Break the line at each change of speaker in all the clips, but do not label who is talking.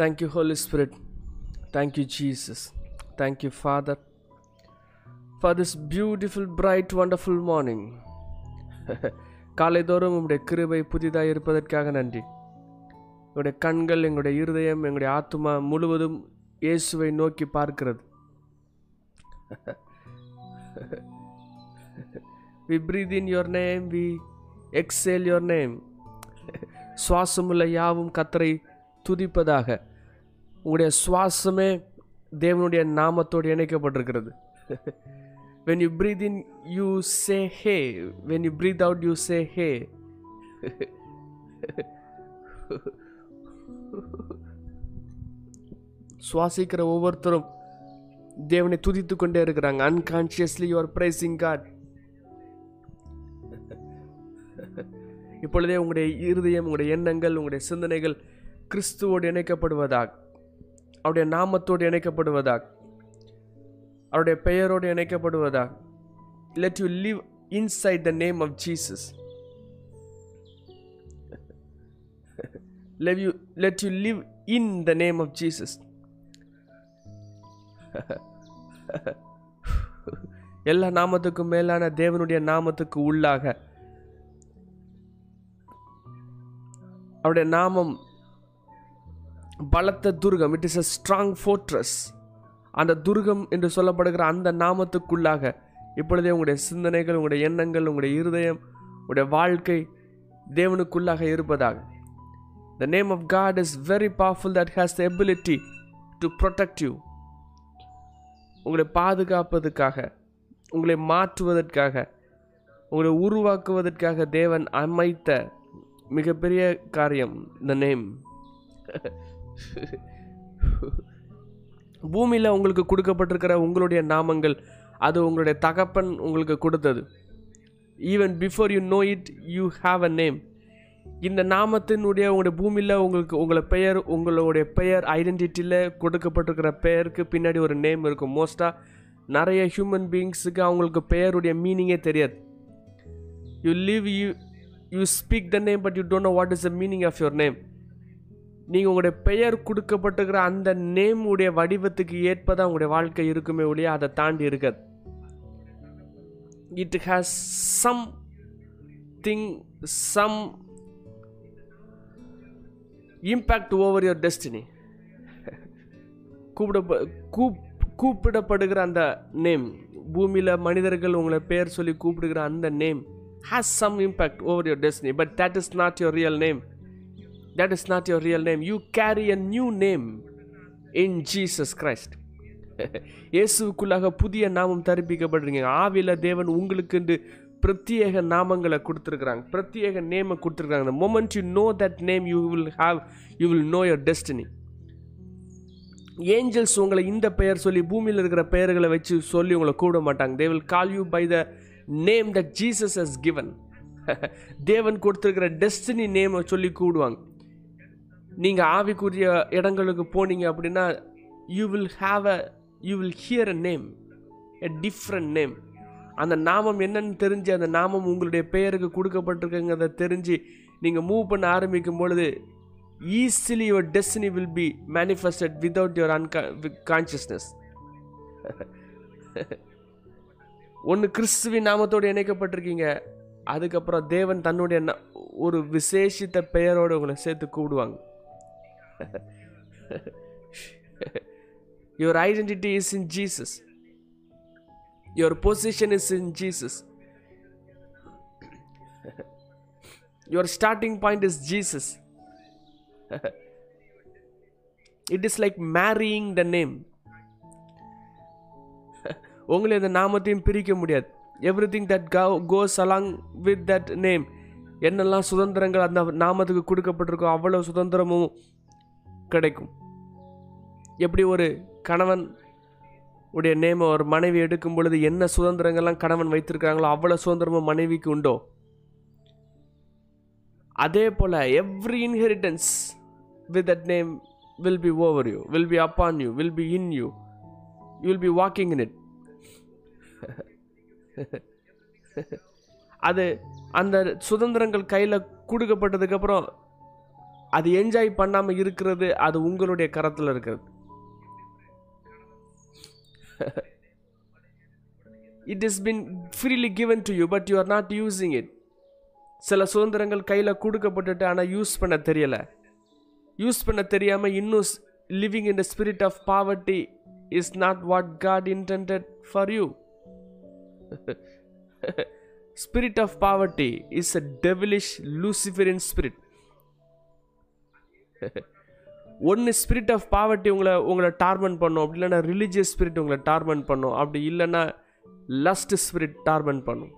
Thank Holy Holy Spirit. Thank you, Jesus. Thank you, Father, for this beautiful, bright, wonderful morning. காலைதோறும் உங்களுடைய கிருபை புதிதாக இருப்பதற்காக நன்றி எங்களுடைய கண்கள் எங்களுடைய இருதயம் எங்களுடைய ஆத்மா முழுவதும் இயேசுவை நோக்கி பார்க்கிறது we breathe in your name we exalt your name சுவாசமுள்ள யாவும் கத்தரை துதிப்பதாக உங்களுடைய சுவாசமே தேவனுடைய நாமத்தோடு இணைக்கப்பட்டிருக்கிறது. When you breathe in you say hey when you breathe out you say hey சுவாசிக்கிற ஒவ்வொருத்தரும் தேவனை துதித்து கொண்டே இருக்கிறாங்க. அன்கான்சியஸ்லி யுவர் பிரைசிங் காட் இப்பொழுதே உங்களுடைய இருதயம் உங்களுடைய எண்ணங்கள் உங்களுடைய சிந்தனைகள் கிறிஸ்துவோடு இணைக்கப்படுவதாக. அவருடைய நாமத்தோடு இணைக்கப்படுவதா அவருடைய பெயரோடு இணைக்கப்படுவதா let you live inside the name of Jesus let you let you live in the name of Jesus எல்லா நாமத்துக்கும் மேலான தேவனுடைய நாமத்துக்கு உள்ளாக. அவருடைய நாமம் பலத்த Durgam. It is a strong fortress அந்த துர்கம் என்று சொல்லப்படுகிற அந்த நாமத்துக்குள்ளாக இப்பொழுதே உங்களுடைய சிந்தனைகள் உங்களுடைய எண்ணங்கள் உங்களுடைய இருதயம் உங்களுடைய வாழ்க்கை தேவனுக்குள்ளாக இருப்பதாக. The name of God is very powerful that has the ability to protect you உங்களை பாதுகாப்பதற்காக உங்களை மாற்றுவதற்காக உங்களை உருவாக்குவதற்காக தேவன் அமைத்த மிகப்பெரிய காரியம் த நேம் பூமியில் உங்களுக்கு கொடுக்கப்பட்டிருக்கிற உங்களுடைய நாமங்கள் அது உங்களுடைய தகப்பன் உங்களுக்கு கொடுத்தது. Even before you know it you have a name இந்த நாமத்தினுடைய உங்களுடைய பூமியில் உங்களுக்கு உங்களை பெயர் உங்களுடைய பெயர் ஐடென்டிட்டியில் கொடுக்கப்பட்டிருக்கிற பெயருக்கு பின்னாடி ஒரு நேம் இருக்கும். மோஸ்ட்டாக நிறைய ஹியூமன் பீயிங்ஸுக்கு அவங்களுக்கு பெயருடைய மீனிங்கே தெரியாது. You live you you speak the name but you don't know what is the meaning of your name நீங்கள் உங்களுடைய பெயர் கொடுக்கப்பட்டிருக்கிற அந்த நேம் உடைய வடிவத்துக்கு ஏற்பதான் உங்களுடைய வாழ்க்கை இருக்குமே ஒழிய அதை தாண்டி இருக்காது. It has something some impact over your destiny கூப்பிட கூப் கூப்பிடப்படுகிற அந்த நேம் பூமியில் மனிதர்கள் உங்களை பேர் சொல்லி கூப்பிடுகிற அந்த name has some impact over your destiny but that is not your real name that is not your real name you carry a new name in Jesus Christ இயேசுக்குள்ளாக புதிய நாமம் தரிப்பிக்கப்படுறீங்க. ஆவில தேவன் உங்களுக்கு என்று பிரத்யேக நாமங்களை கொடுத்துருக்குறாங்க. பிரத்யேக நேமை கொடுத்துருக்காங்க moment you know that name you will have you will know know destiny angels உங்களை இந்த பெயர் சொல்லி பூமியில் இருக்கிற பெயர்களை வச்சு சொல்லி உங்களை கூப்பிட மாட்டாங்க. They will call you by the name that Jesus has given தேவன் கொடுத்துருக்கிற டெஸ்டினி நேமை சொல்லி கூடுவாங்க. நீங்கள் ஆவிக்குரிய இடங்களுக்கு போனீங்க அப்படின்னா you will have a you will hear a name a different name அந்த நாமம் என்னன்னு தெரிஞ்சு அந்த நாமம் உங்களுடைய பெயருக்கு கொடுக்கப்பட்டிருக்குங்கிறத தெரிஞ்சு நீங்கள் மூவ் பண்ண ஆரம்பிக்கும் பொழுது easily your destiny will be manifested without your unconsciousness ஒன்று கிறிஸ்துவின் நாமத்தோடு இணைக்கப்பட்டிருக்கீங்க. அதுக்கப்புறம் தேவன் தன்னுடைய ந- ஒரு விசேஷித்த பெயரோடு உங்களை சேர்த்து கூப்பிடுவாங்க. Your identity is in Jesus Your position is in Jesus. Your starting point is Jesus. it is like marrying the name. உங்களை இந்த நாமத்தையும் பிரிக்க முடியாது everything that goes along with that name என்னெல்லாம் சுதந்திரங்கள் அந்த நாமத்துக்கு கொடுக்கப்பட்டிருக்கோ அவ்வளோ சுதந்திரமும் கிடைக்கும். எப்படி ஒரு கணவன் உடைய நேம ஒரு மனைவி எடுக்கும் பொழுது என்ன சுதந்திரங்கள்லாம் கணவன் வைத்திருக்காங்களோ அவ்வளோ சுதந்திரமும் மனைவிக்கு உண்டோ? அதே போல் every inheritance with that name will be over you will be upon you will be in you you will be walking in it அது அந்த சுதந்திரங்கள் கையில் கொடுக்கப்பட்டதுக்கப்புறம் அது என்ஜாய் பண்ணாமல் இருக்கிறது அது உங்களுடைய கரத்தில் இருக்கிறது. It is been freely given to you but you are not using it சில சுதந்திரங்கள் கையில் கொடுக்கப்பட்டுட்டு ஆனால் யூஸ் பண்ண தெரியலை. யூஸ் பண்ண தெரியாமல் இன்னும் living in the spirit of poverty is not what God intended for you spirit of poverty is a devilish லூசிஃபரின் spirit ஒன்று ஸ்பிரிட் ஆஃப் பாவர்ட்டி உங்களை உங்களை டார்மெண்ட் பண்ணும். அப்படி இல்லைன்னா ரிலீஜியஸ் ஸ்பிரிட் உங்களை டார்மெண்ட் பண்ணும். அப்படி இல்லைன்னா லஸ்ட் ஸ்பிரிட் டார்மெண்ட் பண்ணும்.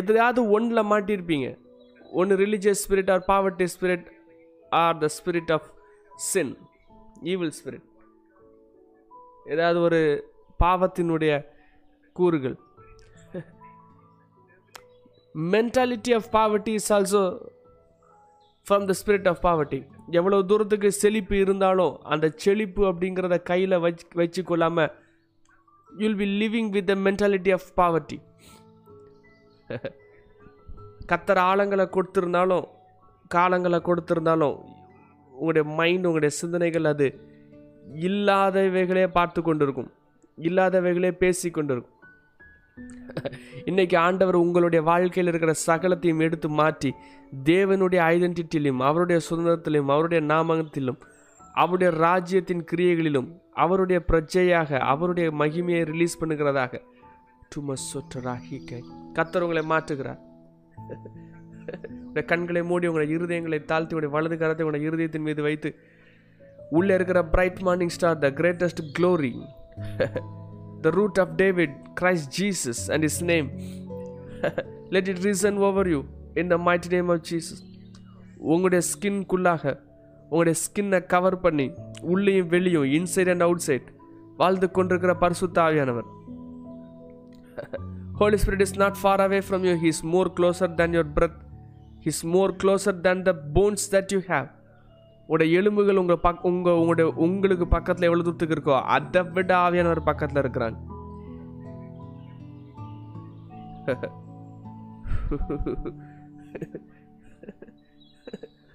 எதையாவது ஒன்றில் மாட்டியிருப்பீங்க ஒன்று religious spirit or poverty spirit or the spirit of sin evil spirit ஏதாவது ஒரு பாவத்தினுடைய கூறுகள். Mentality of poverty is also from the spirit of poverty எவ்வளோ தூரத்துக்கு செழிப்பு இருந்தாலும் அந்த செழிப்பு அப்படிங்கிறத கையில் வச்சு வச்சு கொள்ளாமல் you'll be living with the mentality of poverty கத்தர் ஆழங்களை கொடுத்துருந்தாலும் காலங்களை கொடுத்துருந்தாலும் உங்களுடைய மைண்ட் உங்களுடைய சிந்தனைகள் அது இல்லாதவைகளே பார்த்து கொண்டிருக்கும் இல்லாதவைகளே பேசி கொண்டிருக்கும் இன்னைக்கு ஆண்டவர் உங்களுடைய வாழ்க்கையில் இருக்கிற சகலத்தையும் எடுத்து மாற்றி தேவனுடைய ஐடென்டிட்டியிலும் அவருடைய சுதந்திரத்திலும் அவருடைய நாமகத்திலும் அவருடைய ராஜ்யத்தின் கிரியைகளிலும் அவருடைய பிரஜையாக அவருடைய மகிமையை ரிலீஸ் பண்ணுகிறதாக டுமஸ் கை கத்தர் உங்களை மாற்றுகிறார். உடைய கண்களை மூடி உங்களை இருதயங்களை தாழ்த்தி உடைய வலது கரத்தை உங்களுடைய இருதயத்தின் மீது வைத்து உள்ளே இருக்கிற bright morning star the greatest glory the root of David Christ Jesus and is name let it reason over you in the might name of Jesus உங்களுடைய ஸ்கின்குள்ளாக உங்களுடைய ஸ்கின்னை கவர் பண்ணி உள்ளேயும் வெளியும் இன்சைட் அண்ட் அவுட் சைட் வாழ்ந்து கொண்டிருக்கிற பரிசுத்த ஆவியானவர் Holy Spirit is not far away from you. He is more closer than your breath. He is more closer than the bones that you have. உடைய எலும்புகள் உங்கள் பக் உங்கள் உங்களுடைய உங்களுக்கு பக்கத்தில் எவ்வளோ தூரத்துக்கு இருக்கோ அதை விட ஆவியானவர் பக்கத்தில் இருக்கிறாங்க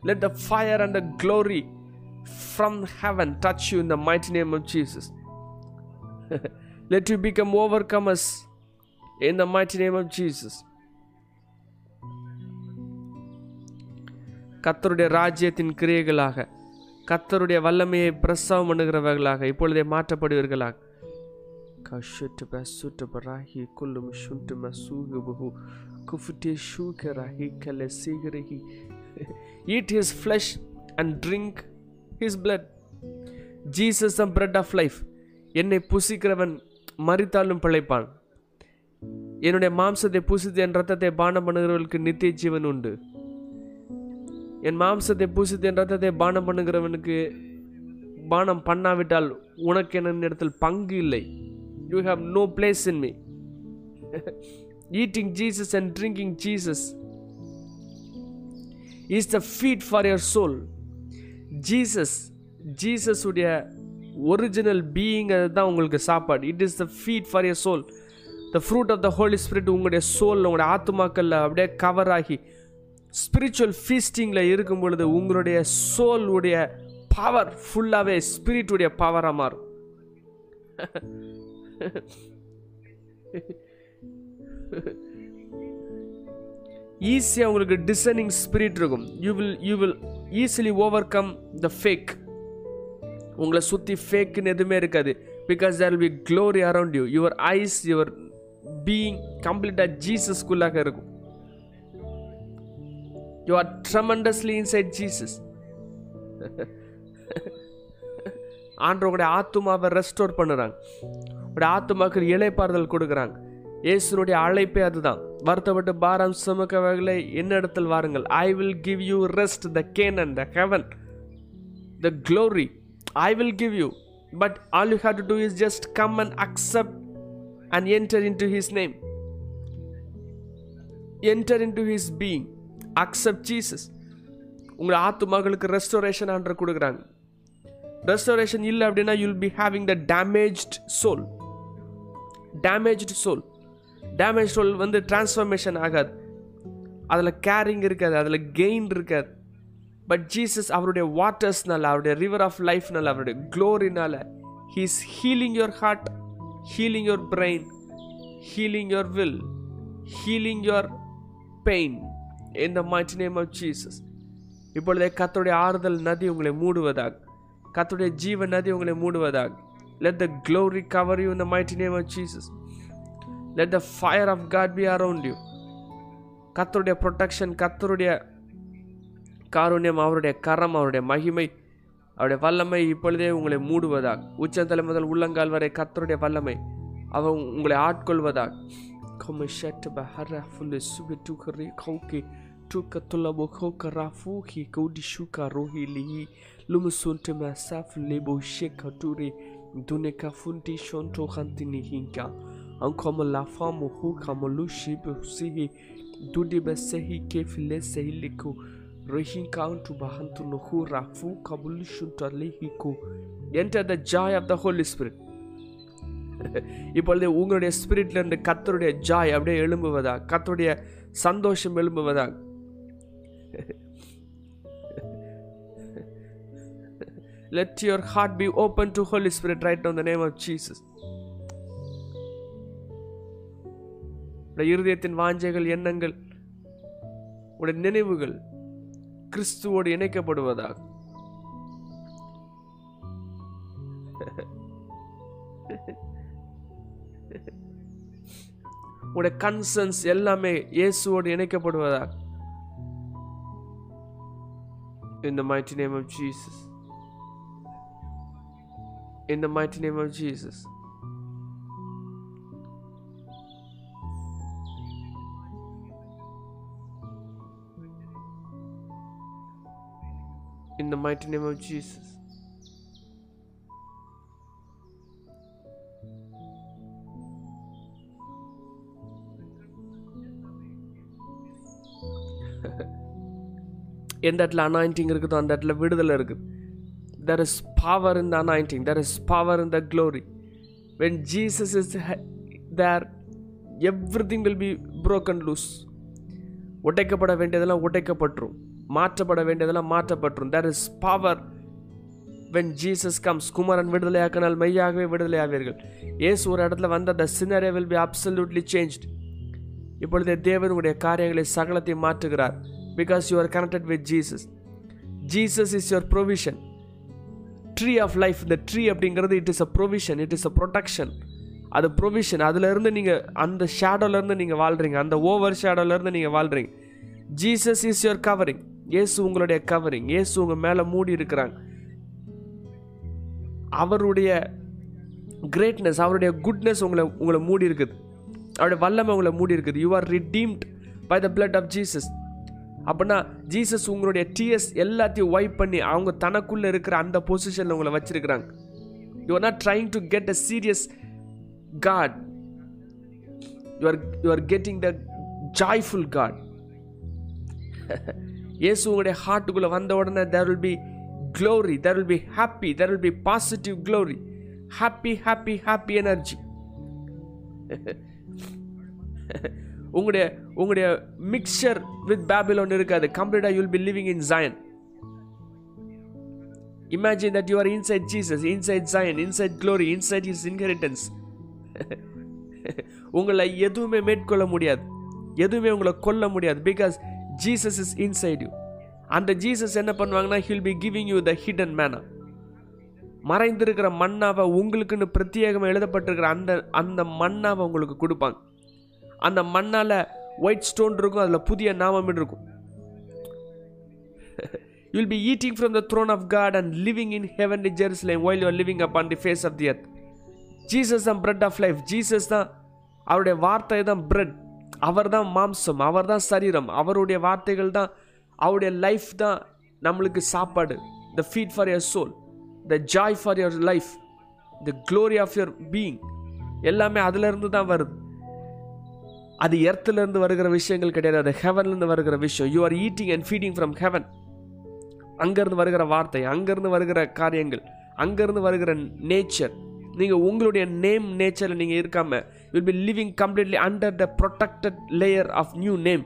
let the fire and the glory from heaven touch you in the might name of Jesus let you become overcomes in the might name of Jesus கத்தருடைய ராஜ்யத்தின் கிரியைகளாக கத்தருடைய வல்லமையை பிரசவம் பண்ணுகிறவர்களாக இப்பொழுதே மாற்றப்படுவீர்களாக. கஷுட்டு பசுட்டு பராஹி குல்லும் சுண்டு மசூகு புகு குஃபுட்டே ஷூகராஹி கல்ல சீகரஹி eat his flesh and drink his blood Jesus am bread of life என்னை புசிக்கிறவன் மறித்தாலும் பிழைப்பான். என்னுடைய மாம்சத்தை புசித்து என் ரத்தத்தை பானம் பண்ணுகிறவர்களுக்கு நித்திய ஜீவன் உண்டு. என் மாம்சத்தை பூசித்து என் ரத்தத்தை பானம் பண்ணுகிறவனுக்கு பானம் பண்ணாவிட்டால் உனக்கு என்ன இடத்தில் பங்கு இல்லை. You have no place in me eating Jesus and drinking Jesus is the feed for your soul Jesus ஜீசஸுடைய original being அதுதான் உங்களுக்கு சாப்பாடு. It is the feed for your soul the fruit of the Holy Spirit உங்களுடைய soul உங்களுடைய ஆத்துமாக்கல்ல அப்படியே cover ஆகி spiritual ஃபீஸ்டிங்கில் இருக்கும் பொழுது உங்களுடைய சோல் உடைய பவர் ஃபுல்லாகவே ஸ்பிரிட்டுடைய பவராக மாறும். ஈஸியாக உங்களுக்கு டிசனிங் ஸ்பிரிட் இருக்கும். You will you will easily overcome the fake உங்களை சுற்றி ஃபேக்குன்னு எதுவுமே இருக்காது. Because there will be glory around you your eyes your being கம்ப்ளீட்டாக ஜீசஸ்குள்ளாக இருக்கும். You are tremendously inside Jesus ஆண்டவங்களுடைய ஆத்துமாவை ரெஸ்டோர் பண்ணுறாங்க. உடைய ஆத்துமாவுக்கு இலைப்பாறுதல் கொடுக்குறாங்க. இயேசுனுடைய அழைப்பே அதுதான். வருத்தப்பட்டு பாரம் சுமக்கவர்களை என்னிடத்தில் வாருங்கள் I will give you rest the can and the heaven the glory I will give you but all you have to do is just come and accept and enter into his name enter into his being accept Jesus உங்களை ஆத்துமாக்களுக்கு restoration ஆண்டர் கொடுக்குறாங்க. Restoration இல்லை அப்படின்னா you'll be having the damaged soul damaged soul damage soul வந்து transformation ஆகாது. அதில் carrying இருக்காது அதில் கெயின் இருக்காது. பட் ஜீசஸ் அவருடைய வாட்டர்ஸ்னால அவருடைய ரிவர் ஆஃப் லைஃப்னால அவருடைய க்ளோரினால he is healing your heart healing your brain healing your will healing your pain in the mighty name of Jesus. இப்பொழுதே கர்த்தருடைய ஆறுதல் நதி உங்களை மூடுவதாக. கர்த்தருடைய ஜீவ நதி உங்களை மூடுவதாக. Let the glory cover you இந்த the name of Jesus let the fire of God be around you கத்தருடைய ப்ரொடெக்ஷன் கத்தருடைய காருண்யம் அவருடைய கரம் அவருடைய மகிமை அவருடைய வல்லமை இப்பொழுதே உங்களை மூடுவதாக. உச்சந்தலை முதல் உள்ளங்கால் வரை கத்தருடைய வல்லமை அவன் உங்களை ஆட்கொள்வதாக. Come shete bahara fule sube tukare kauke tuka tola bokoka rafuhi kodi shuka rohi lihi lumu sunte masaf lebo sheka ture dune ka funti shonto khantini hinka ankoma la famo hu kamolu shibe sihi dudi besehi kefile sehi liko rehin kauntu bahantu no hu rafu kabulu shunta lehiko enter the joy of the holy spirit இப்பொழுது உங்களுடைய ஸ்பிரிட்ல இருந்து கத்தருடைய Joy அப்படியே எழும்புவதா கத்தருடைய சந்தோஷம் எழும்புவதா Let your heart be open to Holy Spirit right now in the name of Jesus. உடைய இருதயத்தின் வாஞ்சைகள் எண்ணங்கள் உடைய நினைவுகள் கிறிஸ்துவோடு இணைக்கப்படுவதாக உடைய கன்சர்ன்ஸ் எல்லாமே இயேசுவோடு இணைக்கப்படுவதாக In the mighty name of Jesus. In the mighty name of Jesus. In the mighty name of Jesus. எந்த இடத்துல அனாயிண்டிங் இருக்குதோ அந்த இடத்துல விடுதலை இருக்குது there is power in the anointing there is power in the glory when Jesus is there everything will be broken loose உடைக்கப்பட வேண்டியதெல்லாம் உடைக்கப்பட்டுரும். மாற்றப்பட வேண்டியதெல்லாம் மாற்றப்பட்டுரும். There is power when Jesus comes Kumaran விடுதலையாக்கினால் மெய்யாகவே விடுதலையாவீர்கள். ஏசு ஒரு இடத்துல வந்த the scenery will be absolutely changed இப்பொழுதே தேவனுடைய காரியங்களை சகலத்தை மாற்றுகிறார். Because you are connected with Jesus Jesus is your provision tree of life இந்த ட்ரீ அப்படிங்கிறது it is a provision it is a protection அது ப்ரொவிஷன் அதுலேருந்து நீங்கள் அந்த ஷேடோலேருந்து நீங்கள் வாழ்கிறீங்க அந்த ஓவர் ஷேடோலேருந்து நீங்கள் வாழ்கிறீங்க Jesus is your covering Yesu உங்களுடைய கவரிங் ஏசு உங்கள் மேலே மூடி இருக்கிறாங்க. அவருடைய கிரேட்னஸ் அவருடைய குட்னஸ் உங்களை உங்களை மூடி இருக்குது. அவருடைய வல்லமை உங்களை மூடி இருக்குது. You are redeemed by the blood of Jesus அப்படின்னா ஜீசஸ் உங்களுடைய டிஎஸ் எல்லாத்தையும் ஒய்ப் பண்ணி அவங்க தனக்குள்ளே இருக்கிற அந்த பொசிஷனில் உங்களை வச்சுருக்கிறாங்க. You are not trying to get a serious God you are you are getting the joyful God இயேசு உங்களுடைய ஹார்ட்டுக்குள்ளே வந்த உடனே there will be glory there will be happy there will be positive glory happy happy happy energy உங்களுடைய உங்களுடைய mixture with Babylon இருக்காது. கம்ப்ளீட்டாக you'll be living in Zion imagine that you are inside Jesus inside Zion inside glory inside is inheritance உங்களை எதுவுமே மேற்கொள்ள முடியாது. எதுவுமே உங்களை கொல்ல முடியாது. Because Jesus is inside you அந்த ஜீசஸ் என்ன பண்ணுவாங்கன்னா he'll be giving you the hidden manna மறைந்திருக்கிற மண்ணாவை உங்களுக்குன்னு பிரத்யேகமாக எழுதப்பட்டிருக்கிற அந்த அந்த மண்ணாவை உங்களுக்கு கொடுப்பாங்க. அந்த மண்ணால் ஒயிட் ஸ்டோன் இருக்கும் அதில் புதிய நாமம் இருக்கும். You'll be eating from the throne of God and living in heaven the Jerusalem while you're living up on the face of the earth Jesus தான் பிரெட் ஆஃப் லைஃப் ஜீசஸ் தான் அவருடைய வார்த்தை தான் பிரெட் அவர் தான் மாம்சம் அவர் தான் சரீரம். அவருடைய வார்த்தைகள் தான் அவருடைய லைஃப் தான் நம்மளுக்கு சாப்பாடு. The feed for your soul the joy for your life the glory of your being எல்லாமே அதுலேருந்து தான் வருது. அது எர்த்துலேருந்து வருகிற விஷயங்கள் கிடையாது அது ஹெவன்லேருந்து வருகிற விஷயம். You are eating and feeding from heaven அங்கேருந்து வருகிற வார்த்தை அங்கேருந்து வருகிற காரியங்கள் அங்கேருந்து வருகிற நேச்சர் நீங்கள் உங்களுடைய நேம் நேச்சரில் நீங்கள் இருக்காமல் will be living completely under the protected layer of new name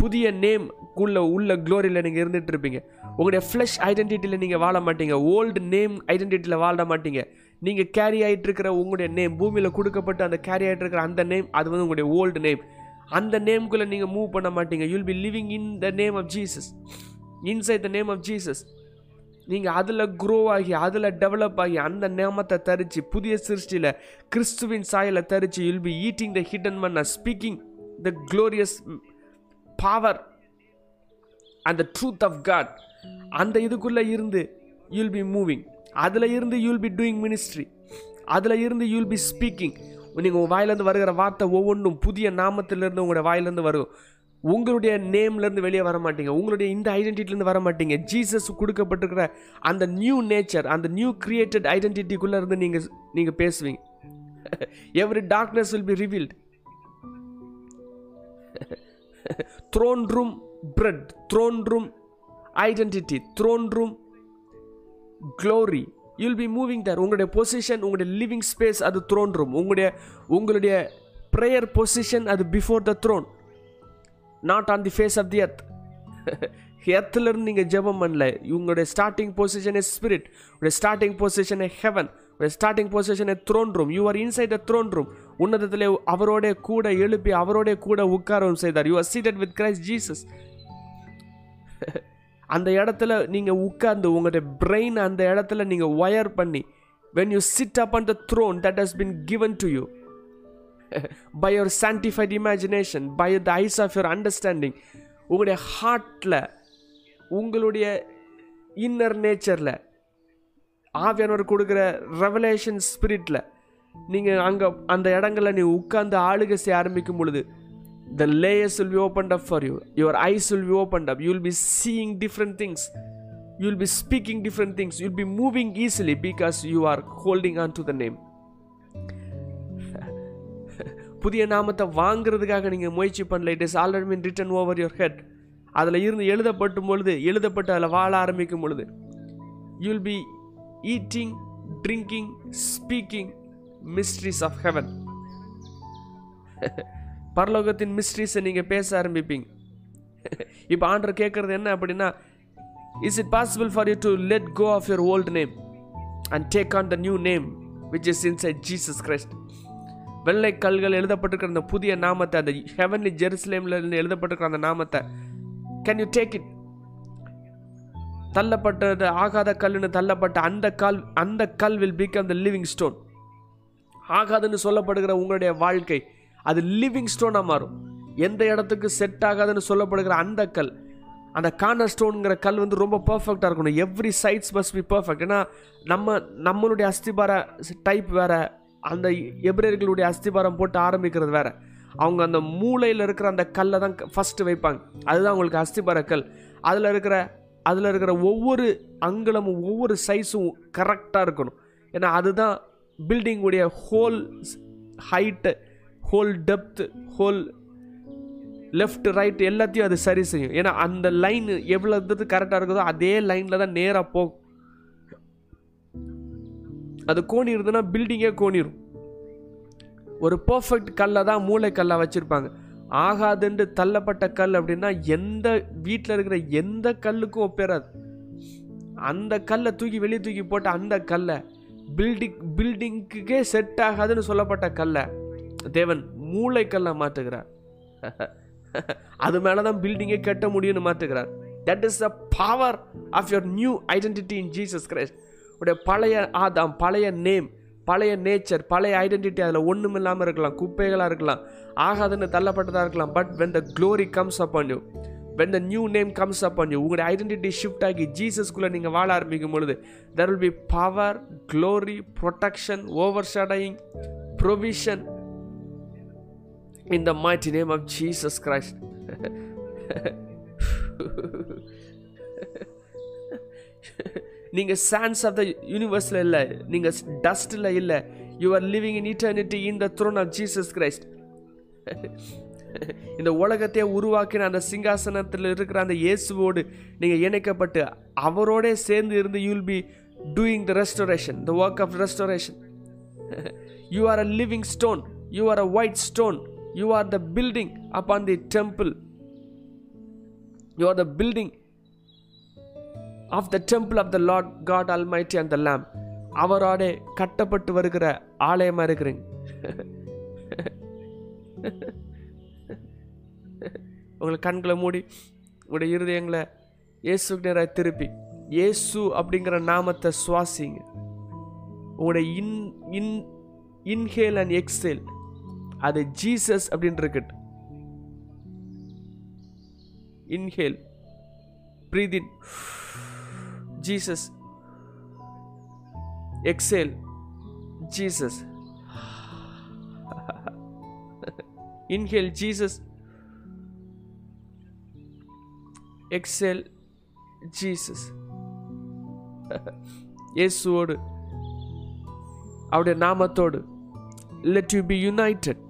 புதிய நேம் உள்ள உள்ள க்ளோரியில் நீங்கள் இருந்துட்டு இருப்பீங்க. உங்களுடைய ஃப்ளஷ் ஐடென்டிட்டியில் நீங்கள் வாழ மாட்டீங்க. ஓல்டு நேம் ஐடென்டிட்டியில் வாழ மாட்டீங்க. நீங்கள் கேரி ஆகிட்டு இருக்கிற உங்களுடைய நேம் பூமியில் கொடுக்கப்பட்டு அந்த கேரி ஆகிட்டு இருக்கிற அந்த நேம் அது வந்து உங்களுடைய ஓல்டு நேம் அந்த நேம்குள்ளே நீங்கள் மூவ் பண்ண மாட்டீங்க. You'll be living in the name of Jesus inside the name of Jesus நீங்கள் அதில் க்ரோ ஆகி அதில் டெவலப் ஆகி அந்த நேமத்தை தரித்து புதிய சிருஷ்டியில் கிறிஸ்துவின் சாயலை தரித்து you'll be eating the hidden man speaking the glorious power அந்த ட்ரூத் ஆஃப் காட் அந்த இதுக்குள்ளே இருந்து யுல் பி மூவிங் அதில் இருந்து யூல் பி டூயிங் மினிஸ்ட்ரி அதில் இருந்து யூல் பி ஸ்பீக்கிங் நீங்கள் உங்கள் வாயிலேருந்து வருகிற வார்த்தை ஒவ்வொன்றும் புதிய நாமத்திலேருந்து உங்களோட வாயிலேருந்து வரும். உங்களுடைய நேம்லேருந்து வெளியே வர மாட்டீங்க. உங்களுடைய இந்த ஐடென்டிட்டிலேருந்து வர மாட்டீங்க. ஜீசஸ் கொடுக்கப்பட்டிருக்கிற அந்த நியூ நேச்சர் அந்த நியூ கிரியேட்டட் ஐடென்டிட்டிக்குள்ளே இருந்து நீங்கள் நீங்கள் பேசுவீங்க. Every darkness will be revealed throne room bread throne room identity throne room glory you'll be moving through உங்களுடைய பொசிஷன் உங்களுடைய லிவிங் ஸ்பேஸ் அது த்ரோன் ரூம் உங்களுடைய உங்களுடைய ப்ரேயர் பொசிஷன் அது before the throne not on the face of the earth எர்த்துலேருந்து நீங்கள் ஜெபம் பண்ணல. உங்களுடைய ஸ்டார்டிங் பொசிஷன் எ ஸ்பிரிட் உங்களுடைய ஸ்டார்டிங் பொசிஷன் எ ஹெவன் உங்களுடைய starting position a throne room you are inside a throne room உன்னதத்தில் அவரோட கூட எழுப்பி அவரோட கூட உட்காரவும் செய்தார். You are seated with Christ Jesus அந்த இடத்துல நீங்கள் உட்கார்ந்து உங்களுடைய பிரெயின் அந்த இடத்துல நீங்கள் ஒயர் பண்ணி when you sit up on the throne that has been given to you by your sanctified imagination by the eyes of your understanding உங்களுடைய ஹார்ட்டில் உங்களுடைய இன்னர் நேச்சரில் ஆவியானவர் கொடுக்குற ரெவலேஷன் ஸ்பிரிட்டில் நீங்கள் அங்கே அந்த இடங்களில் நீ உட்காந்து ஆளுகை செய்ய ஆரம்பிக்கும் பொழுது the layers will be opened up for you your eyes will be opened up you will be seeing different things you will be speaking different things you'll be moving easily because you are holding on to the name புதிய நாமத்தை வாங்குறதுக்காக நீங்கள் முயற்சி பண்ணல it is already been written over your head அதில் இருந்து எழுதப்படும் பொழுது எழுதப்பட்டு அதில் வாழ ஆரம்பிக்கும் பொழுது you'll be eating drinking speaking mysteries of heaven பரலோகத்தின் மிஸ்ட்ரிஸை நீங்கள் பேச ஆரம்பிப்பீங்க. இப்போ ஆண்டர் கேட்குறது என்ன அப்படின்னா is it possible for you to let go of your old name and take on the new name which is inside Jesus Christ வெள்ளை கல்கள் எழுதப்பட்டிருக்கிற அந்த புதிய நாமத்தை அந்த ஹெவன்லி ஜெருசலேமில் இருந்து எழுதப்பட்டிருக்கிற அந்த நாமத்தை கேன் யூ டேக் இட் தள்ளப்பட்டது ஆகாத கல்லுன்னு தள்ளப்பட்ட அந்த கல் அந்த கல் will become the living stone ஆகாதுன்னு சொல்லப்படுகிற உங்களுடைய வாழ்க்கை அது லிவிங் ஸ்டோனாக மாறும். எந்த இடத்துக்கு செட் ஆகாதுன்னு சொல்லப்படுகிற அந்த கல் அந்த கார்னர் ஸ்டோனுங்கிற கல் வந்து ரொம்ப பர்ஃபெக்டாக இருக்கணும். Every sides must be perfect ஏன்னா நம்ம நம்மளுடைய அஸ்திபார டைப் வேற அந்த எபிரேயர்களுடைய அஸ்திபாரம் போட்டு ஆரம்பிக்கிறது வேறு. அவங்க அந்த மூளையில் இருக்கிற அந்த கல்லை தான் ஃபஸ்ட்டு வைப்பாங்க. அதுதான் அவங்களுக்கு அஸ்திபார கல். அதில் இருக்கிற அதில் இருக்கிற ஒவ்வொரு அங்குலமும் ஒவ்வொரு சைஸும் கரெக்டாக இருக்கணும். ஏன்னா அதுதான் பில்டிங்குடைய whole height whole depth whole left right எல்லாத்தையும் அது சரி செய்யும். ஏன்னா அந்த லைன் எவ்வளோ இருந்தது கரெக்டாக இருக்குதோ அதே லைனில் தான் நேராக போகும். அது கோணி இருந்ததுன்னா பில்டிங்கே கோணிரும். ஒரு பர்ஃபெக்ட் கல்லை தான் மூளை கல்லாக வச்சுருப்பாங்க. ஆகாதுன்னு தள்ளப்பட்ட கல் அப்படின்னா எந்த வீட்டில் இருக்கிற எந்த கல்லுக்கும் ஒப்பேறாது. அந்த கல்லை தூக்கி வெளியே தூக்கி போட்ட அந்த கல்லை பில்டிங் பில்டிங்குக்கே செட் ஆகாதுன்னு சொல்லப்பட்ட கல்லை தேவன் மூளைக்கெல்லாம் மாற்றுகிறார். அது மேலே தான் பில்டிங்கே கட்ட முடியும்னு மாற்றுகிறார். That is the power of your new identity in Jesus Christ உடைய பழைய ஆதாம் பழைய நேம் பழைய நேச்சர் பழைய ஐடென்டிட்டி அதில் ஒன்றும் இல்லாமல் இருக்கலாம் குப்பைகளாக இருக்கலாம் ஆகாதுன்னு தள்ளப்பட்டதாக இருக்கலாம். But when the glory comes up on you when the new name comes up on you உங்களுடைய ஐடென்டிட்டி ஷிஃப்ட் ஆகி ஜீசஸ்குள்ளே நீங்கள் வாழ ஆரம்பிக்கும் பொழுது there will be power glory protection over shadowing provision in the mighty name of Jesus Christ. நீங்கள் chance of the யூனிவர்ஸில் இல்லை நீங்கள் டஸ்ட்டில் இல்லை you are living in eternity in the throne of Jesus Christ இந்த உலகத்தை உருவாக்கின அந்த சிங்காசனத்தில் இருக்கிற அந்த இயேசுவோடு நீங்கள் இணைக்கப்பட்டு அவரோட சேர்ந்து இருந்து you will be doing the restoration the work of restoration you are a living stone you are a white stone you are the building upon the temple you are the building of the temple of the Lord God Almighty and the lamb அவரோட கட்டப்பட்டு வருகிற ஆலயமாக இருக்கிறீங்க உங்களை கண்களை மூடி உங்களுடைய இருதயங்களை இயேசுக்கு நேராக திருப்பி இயேசு அப்படிங்கிற நாமத்தை சுவாசிங்க. உங்களுடைய in in inhale and exhale அது ஜீசஸ் அப்படின்னு இருக்கட்டு inhale breathe in Jesus exhale Jesus inhale Jesus exhale Jesus இயேசுவோடு அவருடைய நாமத்தோடு லெட் யூ பி யுனைடெட்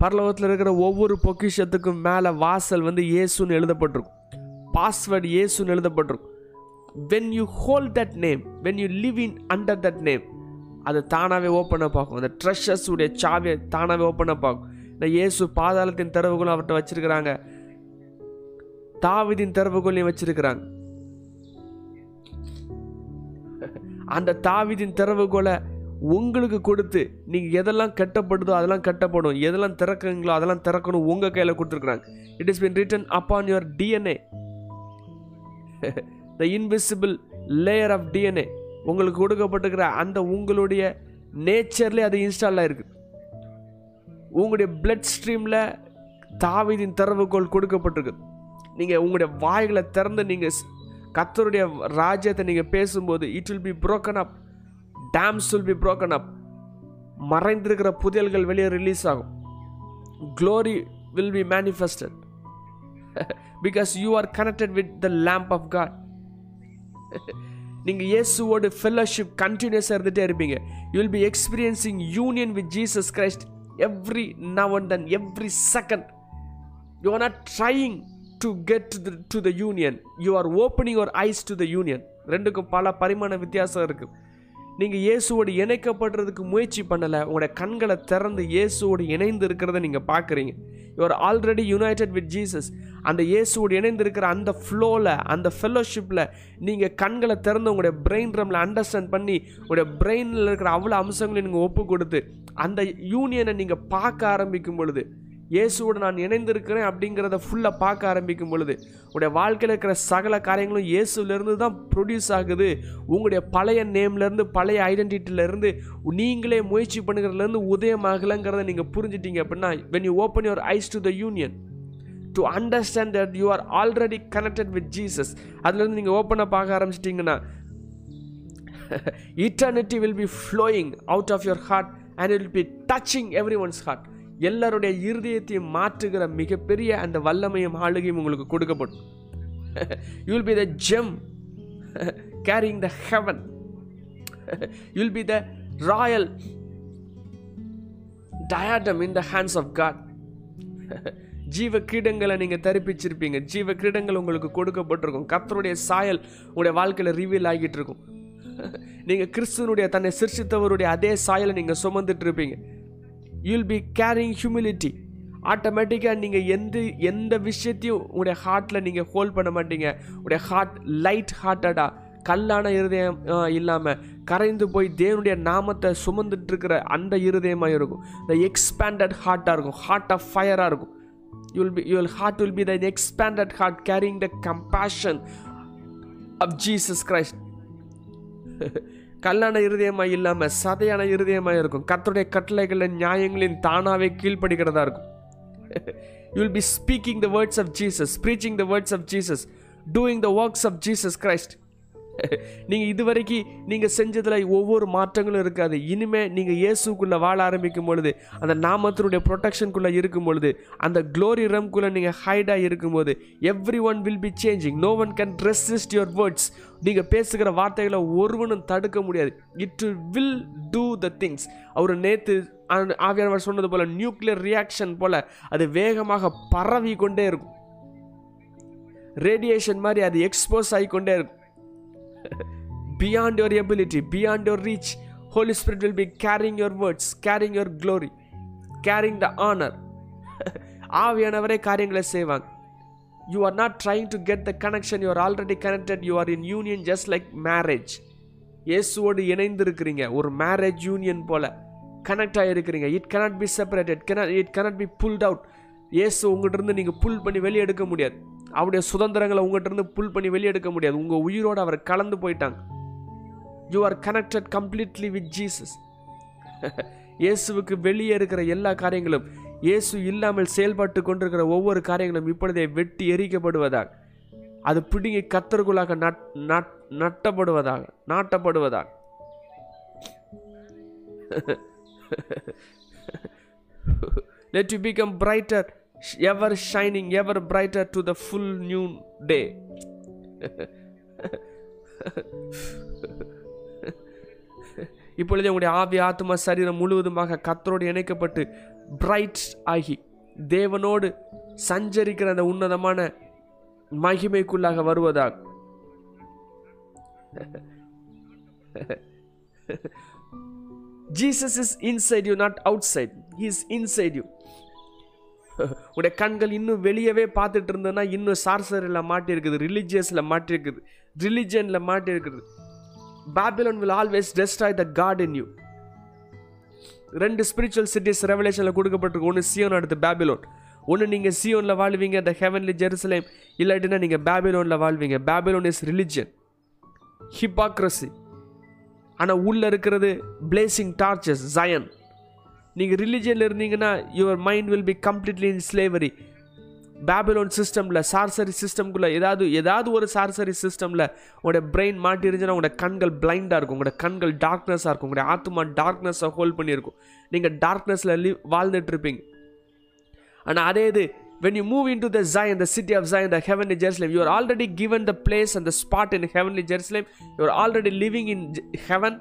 பரலோகத்தில் இருக்கிற ஒவ்வொரு பொக்கிஷத்துக்கும் மேலே வாசல் வந்து இயேசுன்னு எழுதப்பட்டிருக்கும். பாஸ்வேர்டு இயேசுன்னு எழுதப்பட்டிருக்கும். When you hold that name when you live in under that name அது தானாகவே ஓப்பனாக பார்க்கும். அந்த ட்ரெஷர்ஸ் உடைய சாவியை தானாகவே ஓப்பனாக பார்க்கும். இந்த இயேசு பாதாளத்தின் திறவுகளும் அவர்கிட்ட வச்சிருக்கிறாங்க. தாவிதின் திறவுகோலையும் வச்சிருக்கிறாங்க. அந்த தாவிதின் திறவுகோலை உங்களுக்கு கொடுத்து நீங்கள் எதெல்லாம் கட்டப்படுதோ அதெல்லாம் கட்டப்படும். எதெல்லாம் திறக்குங்களோ அதெல்லாம் திறக்கணும் உங்கள் கையில் கொடுத்துருக்குறாங்க. It is been written upon your DNA the invisible layer of DNA உங்களுக்கு கொடுக்கப்பட்டிருக்கிற அந்த உங்களுடைய நேச்சர்லேயே அது இன்ஸ்டால் ஆகிருக்கு உங்களுடைய பிளட் ஸ்ட்ரீமில் தாவிதின் திறவுகோல் கொடுக்கப்பட்டிருக்கு. நீங்கள் உங்களுடைய வாய்களை திறந்து நீங்கள் கத்தருடைய ராஜ்யத்தை நீங்கள் பேசும்போது it will be broken up dams will be broken up மறைந்திருக்கிற புதையல்கள் வெளியே ரிலீஸ் ஆகும். Glory will be manifested because you are connected with the lamb of God நீங்கள் இயேசுவோட ஃபெல்லோஷிப் கண்டினியூஸாக இருந்துகிட்டே இருப்பீங்க. You will be experiencing union with Jesus Christ every now and then every second you are not trying to get to to the union you are opening your eyes to the union ரெண்டுக்கும் பல பரிமாண வித்தியாசம் இருக்குது நீங்கள் இயேசுவோடு இணைக்கப்படுறதுக்கு முயற்சி பண்ணலை உங்களோட கண்களை திறந்து இயேசுவோடு இணைந்து இருக்கிறத நீங்கள் பார்க்குறீங்க you're already united with Jesus அந்த இயேசுவோடு இணைந்து இருக்கிற அந்த ஃப்ளோவில் அந்த ஃபெல்லோஷிப்பில் நீங்கள் கண்களை திறந்து உங்களுடைய பிரெயின் ரம்மில் அண்டர்ஸ்டாண்ட் பண்ணி உங்களுடைய பிரெயினில் இருக்கிற அவ்வளோ அம்சங்களையும் நீங்கள் ஒப்பு கொடுத்து அந்த யூனியனை நீங்கள் பார்க்க ஆரம்பிக்கும் பொழுது இயேசுவோடு நான் இணைந்திருக்கிறேன் அப்படிங்கிறத ஃபுல்லாக பார்க்க ஆரம்பிக்கும் பொழுது உங்களுடைய வாழ்க்கையில் இருக்கிற சகல காரியங்களும் இயேசுலேருந்து தான் ப்ரொடியூஸ் ஆகுது. உங்களுடைய பழைய நேம்லேருந்து பழைய ஐடென்டிட்டிலேருந்து நீங்களே முயற்சி பண்ணுறதுலேருந்து உதயமாகலைங்கிறத நீங்கள் புரிஞ்சிட்டீங்க அப்படின்னா when you open your eyes to the union to understand that you are already connected with Jesus அதுலேருந்து நீங்கள் ஓப்பனாக பார்க்க ஆரம்பிச்சிட்டிங்கன்னா eternity will be flowing out of your heart and will be touching everyone's heart எல்லாருடைய இருதயத்தையும் மாற்றுகிற மிகப்பெரிய அந்த வல்லமையும் ஆளுகையும் உங்களுக்கு கொடுக்கப்படும். You will be the gem carrying the heaven you will be the royal diadem in the hands of God ஜீவ கிரீடங்களை நீங்கள் தரிப்பிச்சிருப்பீங்க. ஜீவ கிரீடங்கள் உங்களுக்கு கொடுக்கப்பட்டிருக்கும். கத்தருடைய சாயல் உங்களுடைய வாழ்க்கையில் ரிவீல் ஆகிட்டு இருக்கும். நீங்கள் கிறிஸ்துவனுடைய தன்னை சிருஷித்தவருடைய அதே சாயலை நீங்கள் சுமந்துட்டு இருப்பீங்க. யூல் பி கேரிங் ஹியூமிலிட்டி ஆட்டோமேட்டிக்காக நீங்கள் எந்த எந்த விஷயத்தையும் உங்களுடைய ஹார்ட்டில் நீங்கள் ஹோல்ட் பண்ண மாட்டீங்க. உங்களுடைய ஹார்ட் லைட் ஹார்ட்டடாக கல்லான இருதயம் இல்லாமல் கரைந்து போய் தேவனுடைய நாமத்தை சுமந்துட்டு இருக்கிற அந்த இருதயமாக இருக்கும். இந்த எக்ஸ்பேண்டட் ஹார்ட்டாக இருக்கும். ஹார்ட் ஆஃப் ஃபயராக இருக்கும். You'll be your heart will be the expanded heart carrying the compassion of Jesus Christ கல்லான இருதயமாக இல்லாமல் சதையான இருதயமாக இருக்கும். கத்தருடைய கட்டளைகளின் நியாயங்களின் தானாகவே கீழ்ப்படுகிறதா இருக்கும். You will be speaking the words of Jesus preaching the words of Jesus doing the works of Jesus Christ நீங்கள் இதுவரைக்கும் நீங்கள் செஞ்சதில் ஒவ்வொரு மாற்றங்களும் இருக்காது. இனிமே நீங்கள் இயேசுக்குள்ளே வாழ ஆரம்பிக்கும் பொழுது அந்த நாமத்தினுடைய ப்ரொடெக்ஷனுக்குள்ளே இருக்கும் பொழுது அந்த க்ளோரி ரம்குள்ளே நீங்கள் ஹைடாக இருக்கும்போது everyone will be changing no one can resist your words நீங்கள் பேசுகிற வார்த்தைகளை ஒருவனும் தடுக்க முடியாது. It will do the things அவர் நேற்று ஆவியானவர் சொன்னது போல் நியூக்ளியர் ரியாக்ஷன் போல் அது வேகமாக பரவி கொண்டே இருக்கும். ரேடியேஷன் மாதிரி அது எக்ஸ்போஸ் ஆகிக்கொண்டே இருக்கும். Beyond your ability, beyond your reach. Holy Spirit will be carrying your words, carrying your glory, carrying the honor. ஆவியானவரே காரியங்களை செய்வாங்க you are not trying to get the connection you are already connected you are in union just like marriage இயேசுவோடு இணைந்து இருக்கிறீங்க ஒரு marriage union போல connect ஆகிருக்கிறீங்க it cannot be separated cannot it cannot be pulled out இயேசு உங்கள்கிட்ட இருந்து நீங்கள் புல் பண்ணி வெளியே எடுக்க முடியாது. அவருடைய சுதந்திரங்களை உங்கள்கிட்ட இருந்து புல் பண்ணி வெளியே எடுக்க முடியாது. உங்கள் உயிரோடு அவர் கலந்து போயிட்டாங்க. You are connected completely with Jesus இயேசுவுக்கு வெளியே இருக்கிற எல்லா காரியங்களும் இயேசு இல்லாமல் செயல்பட்டு கொண்டிருக்கிற ஒவ்வொரு காரியங்களும் இப்பொழுதே வெட்டி எரிக்கப்படுவதாக அது பிடுங்கி கத்தருக்குள்ளாக நட் நட் நட்டப்படுவதாக நாட்டப்படுவதாக let you become brighter ever shining ever brighter to the full new day. இப்பொழுது உங்களுடைய ஆவி ஆத்மா சரீரம் முழுவதுமாக கத்தரோடு இணைக்கப்பட்டு பிரைட் ஆகி தேவனோடு சஞ்சரிக்கிற அந்த உன்னதமான மகிமைக்குள்ளாக வருவதாக. Jesus is inside you not outside is inside you உடைய கண்கள் இன்னும் வெளியவே பார்த்துட்டு இருந்ததுன்னா இன்னும் சார்சரில் மாட்டியிருக்குது ரிலிஜியஸில் மாட்டியிருக்குது ரிலிஜனில் மாட்டியிருக்குது. Babylon will always destroy the God in you ரெண்டு ஸ்பிரிச்சுவல் சிட்டிஸ் ரெவலேஷனில் கொடுக்கப்பட்டிருக்கு. ஒன்று சியோன் அடுத்து பேபிலோன் ஒன்று நீங்கள் சியோனில் வாழ்வீங்க த ஹெவன்லி ஜெருசலேம் இல்லாட்டினா நீங்கள் பேபிலோனில் வாழ்வீங்க. பேபிலோன் இஸ் ரிலிஜியன் ஹிப்பாக்ரஸி ஆனால் உள்ளே இருக்கிறது பிளேசிங் டார்ச்சஸ் ஜயன் நீங்கள் ரிலீஜியனில் இருந்தீங்கன்னா your mind will be completely in slavery Babylon சிஸ்டமில் சார்சரி சிஸ்டம்குள்ளே ஏதாவது ஏதாவது ஒரு சார்சரி சிஸ்டமில் உங்களோட பிரெயின் மாட்டிருந்துச்சுன்னா உங்களோட கண்கள் பிளைண்டாக இருக்கும். உங்களோட கண்கள் டார்க்னஸாக இருக்கும். உங்களோட ஆத்மா டார்க்னஸை ஹோல்ட் பண்ணியிருக்கும். நீங்கள் டார்க்னஸில் லிவ் வாழ்ந்துட்டுருப்பீங்க. ஆனால் அதே இது when you move into the Zion, the city of Zion, the heavenly Jerusalem, you are already given the place and the spot in heavenly Jerusalem. You are already living in heaven.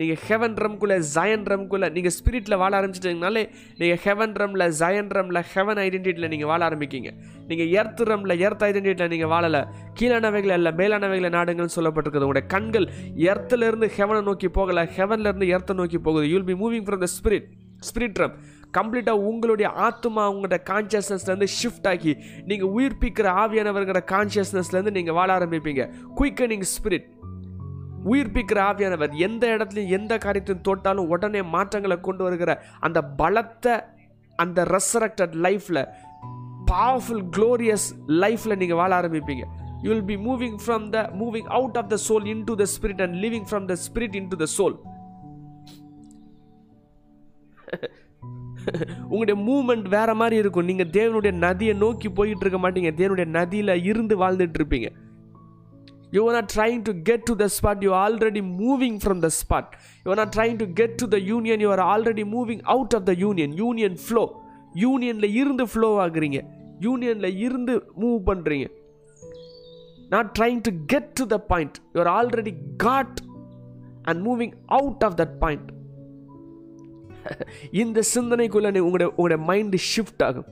நீங்கள் heaven ரம்குள்ளே Zion ரம்குள்ளே நீங்கள் ஸ்பிரிட்டில் வாழ ஆரம்பிச்சிட்டிங்கனாலே நீங்கள் heaven ரம்ல Zion ரம்ல ஹெவன் ஐடென்டிட்டியில் நீங்கள் வாழ ஆரம்பிக்கீங்க. நீங்கள் எர்த் ரம்ல எர்த் ஐடென்டிட்டியில் நீங்கள் வாழலை. கீழானவைகளை இல்லை மேலானவைகளை நாடுங்கள்னு சொல்லப்பட்டிருக்குது. உங்களுடைய கண்கள் எர்த்துல இருந்து ஹெவனை நோக்கி போகலை ஹெவன்லேருந்து எர்த்தை நோக்கி போகுது. You'll be moving from the spirit spirit room கம்ப்ளீட்டாக உங்களுடைய ஆத்மா உங்களோட கான்ஷியஸ்னஸ்லேருந்து ஷிஃப்ட் ஆகி நீங்கள் உயிர்ப்பிக்கிற ஆவியானவர்கிற கான்ஷியஸ்னஸ்லேருந்து நீங்கள் வாழ ஆரம்பிப்பீங்க. குயிக்கனிங் ஸ்பிரிட் உயிர்ப்பிக்கிற ஆவியானவர் எந்த இடத்துலையும் எந்த காரியத்தையும் தொட்டாலும் உடனே மாற்றங்களை கொண்டு வருகிற அந்த பலத்த அந்த ரெசரக்டட் லைஃப்பில் பவர்ஃபுல் க்ளோரியஸ் லைஃப்பில் நீங்கள் வாழ ஆரம்பிப்பீங்க. You will be moving from the moving out of the soul into the spirit and living from the spirit into the soul உங்களுடைய மூமெண்ட் வேற மாதிரி இருக்கும். நீங்க தேவனுடைய நதியை நோக்கி போயிட்டு இருக்க மாட்டீங்க. தேவனுடைய நதியில இருந்து வாழ்ந்துட்டு இருப்பீங்க. You are not trying to get to the spot you already moving from the spot you are not trying to get to the union you are already moving out of the union union flow யூனியனில் இருந்து flow ஆகுறீங்க. யூனியனில் இருந்து move பண்ணுறீங்க not trying to get to the point you are already got and moving out of that point இந்த சிந்தனைக்குள்ளே உங்களுடைய உங்களுடைய மைண்டு ஷிஃப்ட் ஆகும்.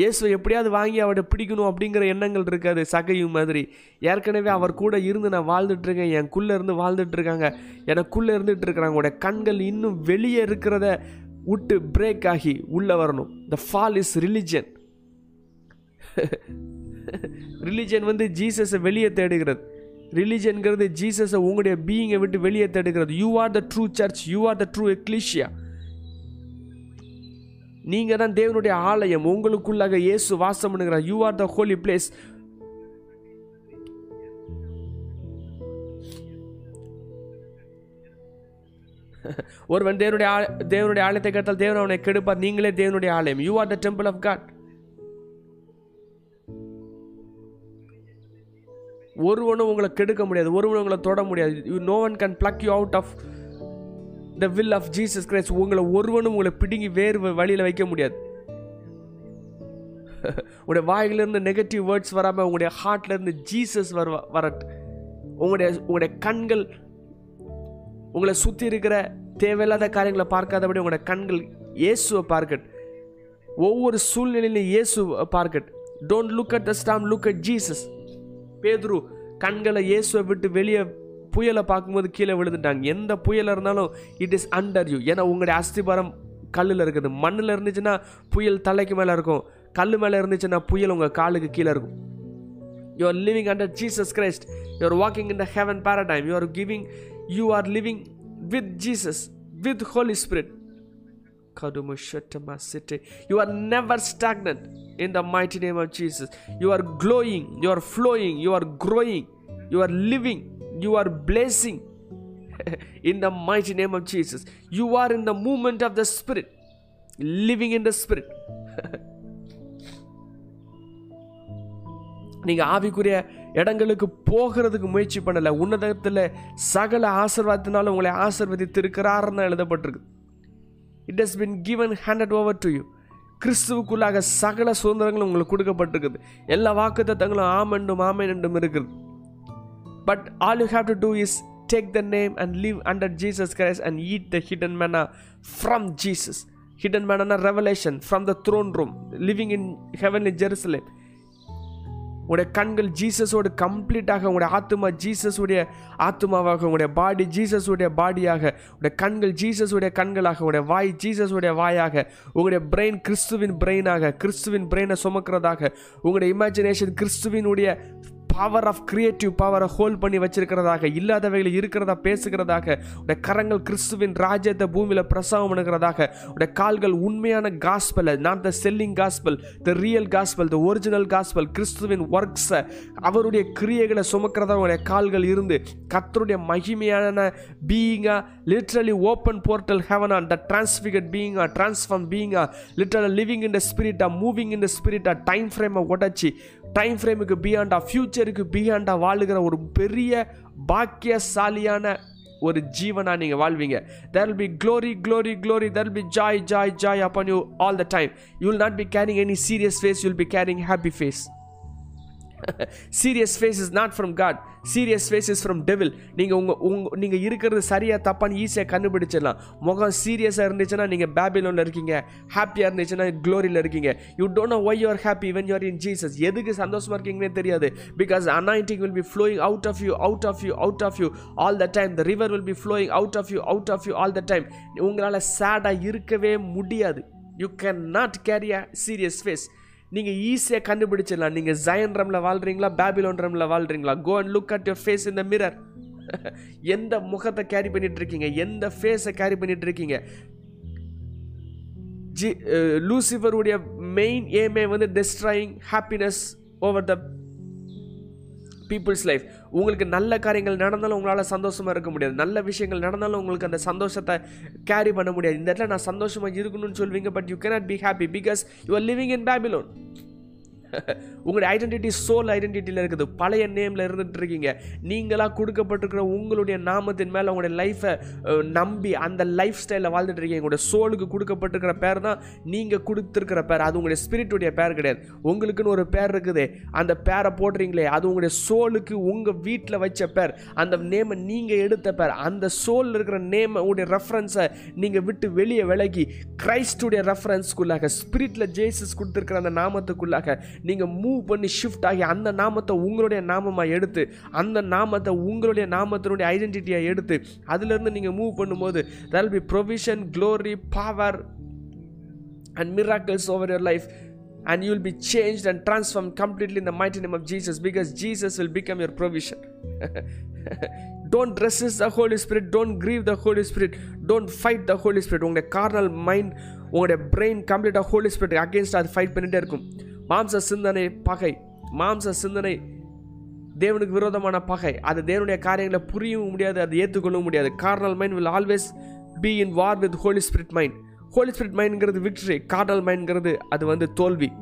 இயேசு எப்படியாவது வாங்கி அவரை பிடிக்கணும் அப்படிங்கிற எண்ணங்கள் இருக்காது சகையும் மாதிரி. ஏற்கனவே அவர் கூட இருந்து நான் வாழ்ந்துட்டு இருக்கேன் எனக்குள்ளே இருந்து வாழ்ந்துட்டுருக்காங்க எனக்குள்ளே இருந்துகிட்டு இருக்கிறாங்க உடைய கண்கள் இன்னும் வெளியே இருக்கிறத விட்டு பிரேக் ஆகி உள்ளே வரணும். The fall is religion religion வந்து ஜீசஸை வெளியே தேடுகிறது. ரிலிஜன்கிறது ஜீசஸை உங்களுடைய பீயிங்கை விட்டு வெளியே தேடுகிறது. You are the true church you are the true ecclesia நீங்கள் தான் தேவனுடைய ஆலயம் உங்களுக்குள்ளாக இயேசு வாசம் பண்ணுகிறார். You are the holy place ஒருவன் தேவனுடைய தேவனுடைய ஆலயத்தை கேட்டால் தேவன் அவனை கெடுப்பார். நீங்களே தேவனுடைய ஆலயம். You are the temple of God ஒருவனும் உங்களை கெடுக்க முடியாது. ஒருவனும் உங்களை தொட முடியாது. You no one can plug you out of the will of Jesus Christ உங்களை ஒருவனும் உங்களை பிடுங்கி வேறு வழியில் வைக்க முடியாது. உங்களுடைய வாயிலிருந்து நெகட்டிவ் வேர்ட்ஸ் வராமல் உங்களுடைய ஹார்ட்லேருந்து ஜீசஸ் வர வரட்டு உங்களுடைய உங்களுடைய கண்கள் உங்களை சுற்றி இருக்கிற தேவையில்லாத காரியங்களை பார்க்காதபடி உங்களுடைய கண்கள் இயேசுவை பார்க்கட். ஒவ்வொரு சூழ்நிலையிலும் இயேசு பார்க்கட். Don't look at the storm look at Jesus பேதுரு கண்களை இயேசுவை விட்டு வெளியே புயலை பார்க்கும்போது கீழே விழுந்துட்டாங்க எந்த புயலாக இருந்தாலும் இட் இஸ் அண்டர் யூ ஏன்னா உங்களுடைய அஸ்திபாரம் கல்லில் இருக்குது மண்ணில் இருந்துச்சுன்னா புயல் தலைக்கு மேலே இருக்கும் கல் மேலே இருந்துச்சுன்னா புயல் உங்கள் காலுக்கு கீழே இருக்கும் you are living under Jesus Christ you are walking in the heaven paradigm you are giving you are living with Jesus with Holy Spirit கடுமு ஷட்டமா சிட்டு you are never stagnant in the mighty name of Jesus you are glowing you are flowing you are growing you are living you are blessing. In the mighty name of Jesus. You are in the movement of the Spirit, living in the Spirit. நீங்க ஆவிக்குரிய இடங்களுக்கு போகிறதுக்கு முயற்சி பண்ணல. உன்னதத்தில் சகல ஆசிர்வாதத்தினாலும் உங்களை ஆசீர்வதித்து இருக்கிறார்னு எழுதப்பட்டிருக்கு. It has been given handed over to you கிறிஸ்துவுக்குள்ளாக சகல சுதந்திரங்களும் உங்களுக்கு கொடுக்கப்பட்டிருக்குது. எல்லா வாக்குத்தத்தங்களும் ஆமெண்டும் ஆமென் என்றும் இருக்குது but all you have to do is take the name and live under Jesus Christ and eat the hidden manna from Jesus hidden manna revelation from the throne room living in heaven in Jerusalem உங்களுடைய கண்கள் ஜீசஸோடு கம்ப்ளீட்டாக உங்களுடைய ஆத்மா ஜீசஸுடைய ஆத்மாவாக உங்களுடைய பாடி ஜீசஸுடைய பாடியாக உங்களுடைய கண்கள் ஜீசஸுடைய கண்களாக உங்களுடைய வாய் ஜீசஸுடைய வாயாக உங்களுடைய பிரெயின் கிறிஸ்துவின் பிரெயினாக கிறிஸ்துவின் பிரெயினை சுமக்கிறதாக உங்களுடைய இமேஜினேஷன் கிறிஸ்துவினுடைய பவர் ஆஃப் கிரியேட்டிவ் பவரை ஹோல்ட் பண்ணி வச்சிருக்கிறதாக இல்லாதவைகளை இருக்கிறதா பேசுகிறதாக உடைய கரங்கள் கிறிஸ்துவின் ராஜ்யத்தை பூமியில் பிரசவம் பண்ணுகிறதாக உடைய கால்கள் உண்மையான gospel not the selling gospel the real gospel the original gospel கிறிஸ்துவின் ஒர்க்ஸை அவருடைய கிரியைகளை சுமக்கிறதா உடைய கால்கள் இருந்து கத்தருடைய மகிமையான பீயிங்காக literally open portal heaven on the transfigured பீயிங்கா transform பீயிங்கா லிட்ரலி லிவிங் இன் த ஸ்பிரிட்டா மூவிங் இன் த ஸ்பிரிட்டா டைம் ஃப்ரேமை உடச்சி டைம் ஃப்ரேமுக்கு பியாண்டா ஃப்யூச்சருக்கு பியாண்டா வாழுகிற ஒரு பெரிய பாக்கியசாலியான ஒரு ஜீவனாக நீங்கள் வாழ்வீங்க there be glory glory glory there be joy joy joy upon you all the time you will not be carrying any serious face you will be carrying happy face serious face is not from God serious face is from devil நீங்கள் உங்கள் உங் நீங்கள் இருக்கிறது சரியாக தப்பான்னு ஈஸியாக கண்டுபிடிச்சிடலாம். முகம் சீரியஸாக இருந்துச்சுன்னா நீங்கள் பேபிலோனில் இருக்கீங்க. ஹாப்பியாக இருந்துச்சுன்னா க்ளோரியில் இருக்கீங்க. You don't know why you're happy when you're in Jesus எதுக்கு சந்தோஷமாக இருக்கீங்கன்னே தெரியாது. Because anointing will be flowing out of you out of you out of you all the time the river will be flowing out of you out of you all the time உங்களால் சேடாக இருக்கவே முடியாது. You can not carry a serious face நீங்கள் ஈஸியாக கண்டுபிடிச்சிடலாம். நீங்கள் Zion ரம்ல வாழ்கிறீங்களா பேபிலோன் ரம்ல வாழ்கிறீங்களா go and look at your face in the mirror எந்த முகத்தை கேரி பண்ணிட்டு இருக்கீங்க எந்த ஃபேஸை கேரி பண்ணிட்டு இருக்கீங்க ஜி லூசிஃபருடைய மெயின் ஏமே வந்து destroying happiness over the people's life உங்களுக்கு நல்ல காரியங்கள் நடந்தாலும் உங்களால் சந்தோஷமாக இருக்க முடியாது. நல்ல விஷயங்கள் நடந்தாலும் உங்களுக்கு அந்த சந்தோஷத்தை கேரி பண்ண முடியாது. இந்த இடத்துல நான் சந்தோஷமாக இருக்கணும்னு சொல்வீங்க but you cannot be happy because you are living in Babylon உங்களுடைய ஐடென்டிட்டி சோல் ஐடென்டிட்டியில் இருக்குது. பழைய நேமில் இருந்துட்டு இருக்கீங்க நீங்களாக கொடுக்கப்பட்டிருக்கிற உங்களுடைய நாமத்தின் மேலே உங்களுடைய லைஃப்பை நம்பி அந்த லைஃப் ஸ்டைலில் வாழ்ந்துட்டு இருக்கீங்க உங்களுடைய சோலுக்கு கொடுக்கப்பட்டிருக்கிற பேர் தான் நீங்கள் கொடுத்துருக்கிற பேர். அது உங்களுடைய ஸ்பிரிட்டுடைய பேர் கிடையாது. உங்களுக்குன்னு ஒரு பேர் இருக்குது. அந்த பேரை போடுறீங்களே அது உங்களுடைய சோலுக்கு உங்கள் வீட்டில் வச்ச பேர். அந்த நேமை நீங்கள் எடுத்த பேர். அந்த சோலில் இருக்கிற நேமை உடைய ரெஃபரன்ஸை நீங்கள் விட்டு வெளியே விலகி கிரைஸ்டுடைய ரெஃபரன்ஸ்க்குள்ளாக ஸ்பிரிட்டில் ஜேசஸ் கொடுத்துருக்கிற அந்த நாமத்துக்குள்ளாக நீங்கள் மூவ் பண்ணி ஷிஃப்ட் ஆகி அந்த நாமத்தை உங்களுடைய நாமமாக எடுத்து அந்த நாமத்தை உங்களுடைய நாமத்தினுடைய ஐடென்டிட்டியாக எடுத்து அதுலேருந்து நீங்கள் மூவ் பண்ணும்போது that'll be provision glory power and miracles over your life and you will be changed and transformed completely in the mighty name of Jesus because Jesus will become your provision. don't resist the Holy Spirit, don't grieve the Holy Spirit, don't fight the Holy Spirit. உங்களுடைய carnal mind உங்களுடைய brain கம்ப்ளீட்டாக Holy Spirit against அது fight பண்ணிகிட்டே இருக்கும் மாம்ச சிந்தனை பகை. மாம்ச சிந்தனை தேவனுக்கு விரோதமான பகை. அது தேவனுடைய காரியங்களை புரியவும் முடியாது அதை ஏற்றுக்கொள்ளவும் முடியாது. Carnal mind will always be in war with Holy Spirit mind Holy Spirit மைண்ட்ங்கிறது victory carnal மைண்ட்ங்கிறது அது வந்து தோல்வி.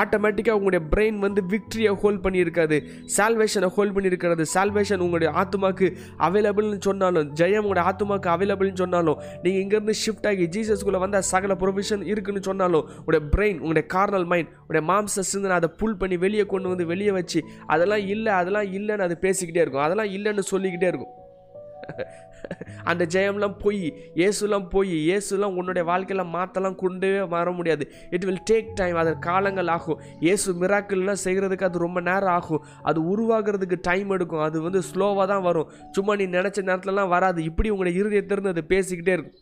ஆட்டோமேட்டிக்காக உங்களுடைய பிரெயின் வந்து விக்ட்ரியை ஹோல்ட் பண்ணியிருக்காது. சால்வேஷனை ஹோல்ட் பண்ணியிருக்கிறது. சால்வேஷன் உங்களுடைய ஆத்மாக்கு அவைலபிள்னு சொன்னாலும் ஜெயம் உங்களுடைய ஆத்மாக்கு அவைலபிள்னு சொன்னாலும் நீங்கள் இங்கேருந்து ஷிஃப்ட் ஆகி ஜீசஸ்குள்ளே வந்தால் சகல ப்ரொவிஷன் இருக்குன்னு சொன்னாலும் உங்களுடைய பிரெயின் உங்களுடைய கார்னல் மைண்ட் உங்களுடைய மாம்ச சிந்தனை அதை புல் பண்ணி வெளியே கொண்டு வந்து வெளியே வச்சு அதெல்லாம் இல்லை அதெல்லாம் இல்லைன்னு அது பேசிக்கிட்டே இருக்கும். அதெல்லாம் இல்லைன்னு சொல்லிக்கிட்டே இருக்கும். அந்த ஜெயம்லாம் போய் இயேசுலாம் போய் இயேசுலாம் உன்னுடைய வாழ்க்கையில் மாற்றலாம் கொண்டே வர முடியாது. இட் வில் டேக் டைம் அது காலங்கள் ஆகும். இயேசு மிராக்கிள்லாம் செய்கிறதுக்கு அது ரொம்ப நேரம் ஆகும். அது உருவாகிறதுக்கு டைம் எடுக்கும். அது வந்து ஸ்லோவாக தான் வரும். சும்மா நீ நினச்ச நேரத்துலலாம் வராது. இப்படி உங்களுடைய இருதயத்திலிருந்து அது பேசிக்கிட்டே இருக்கும்.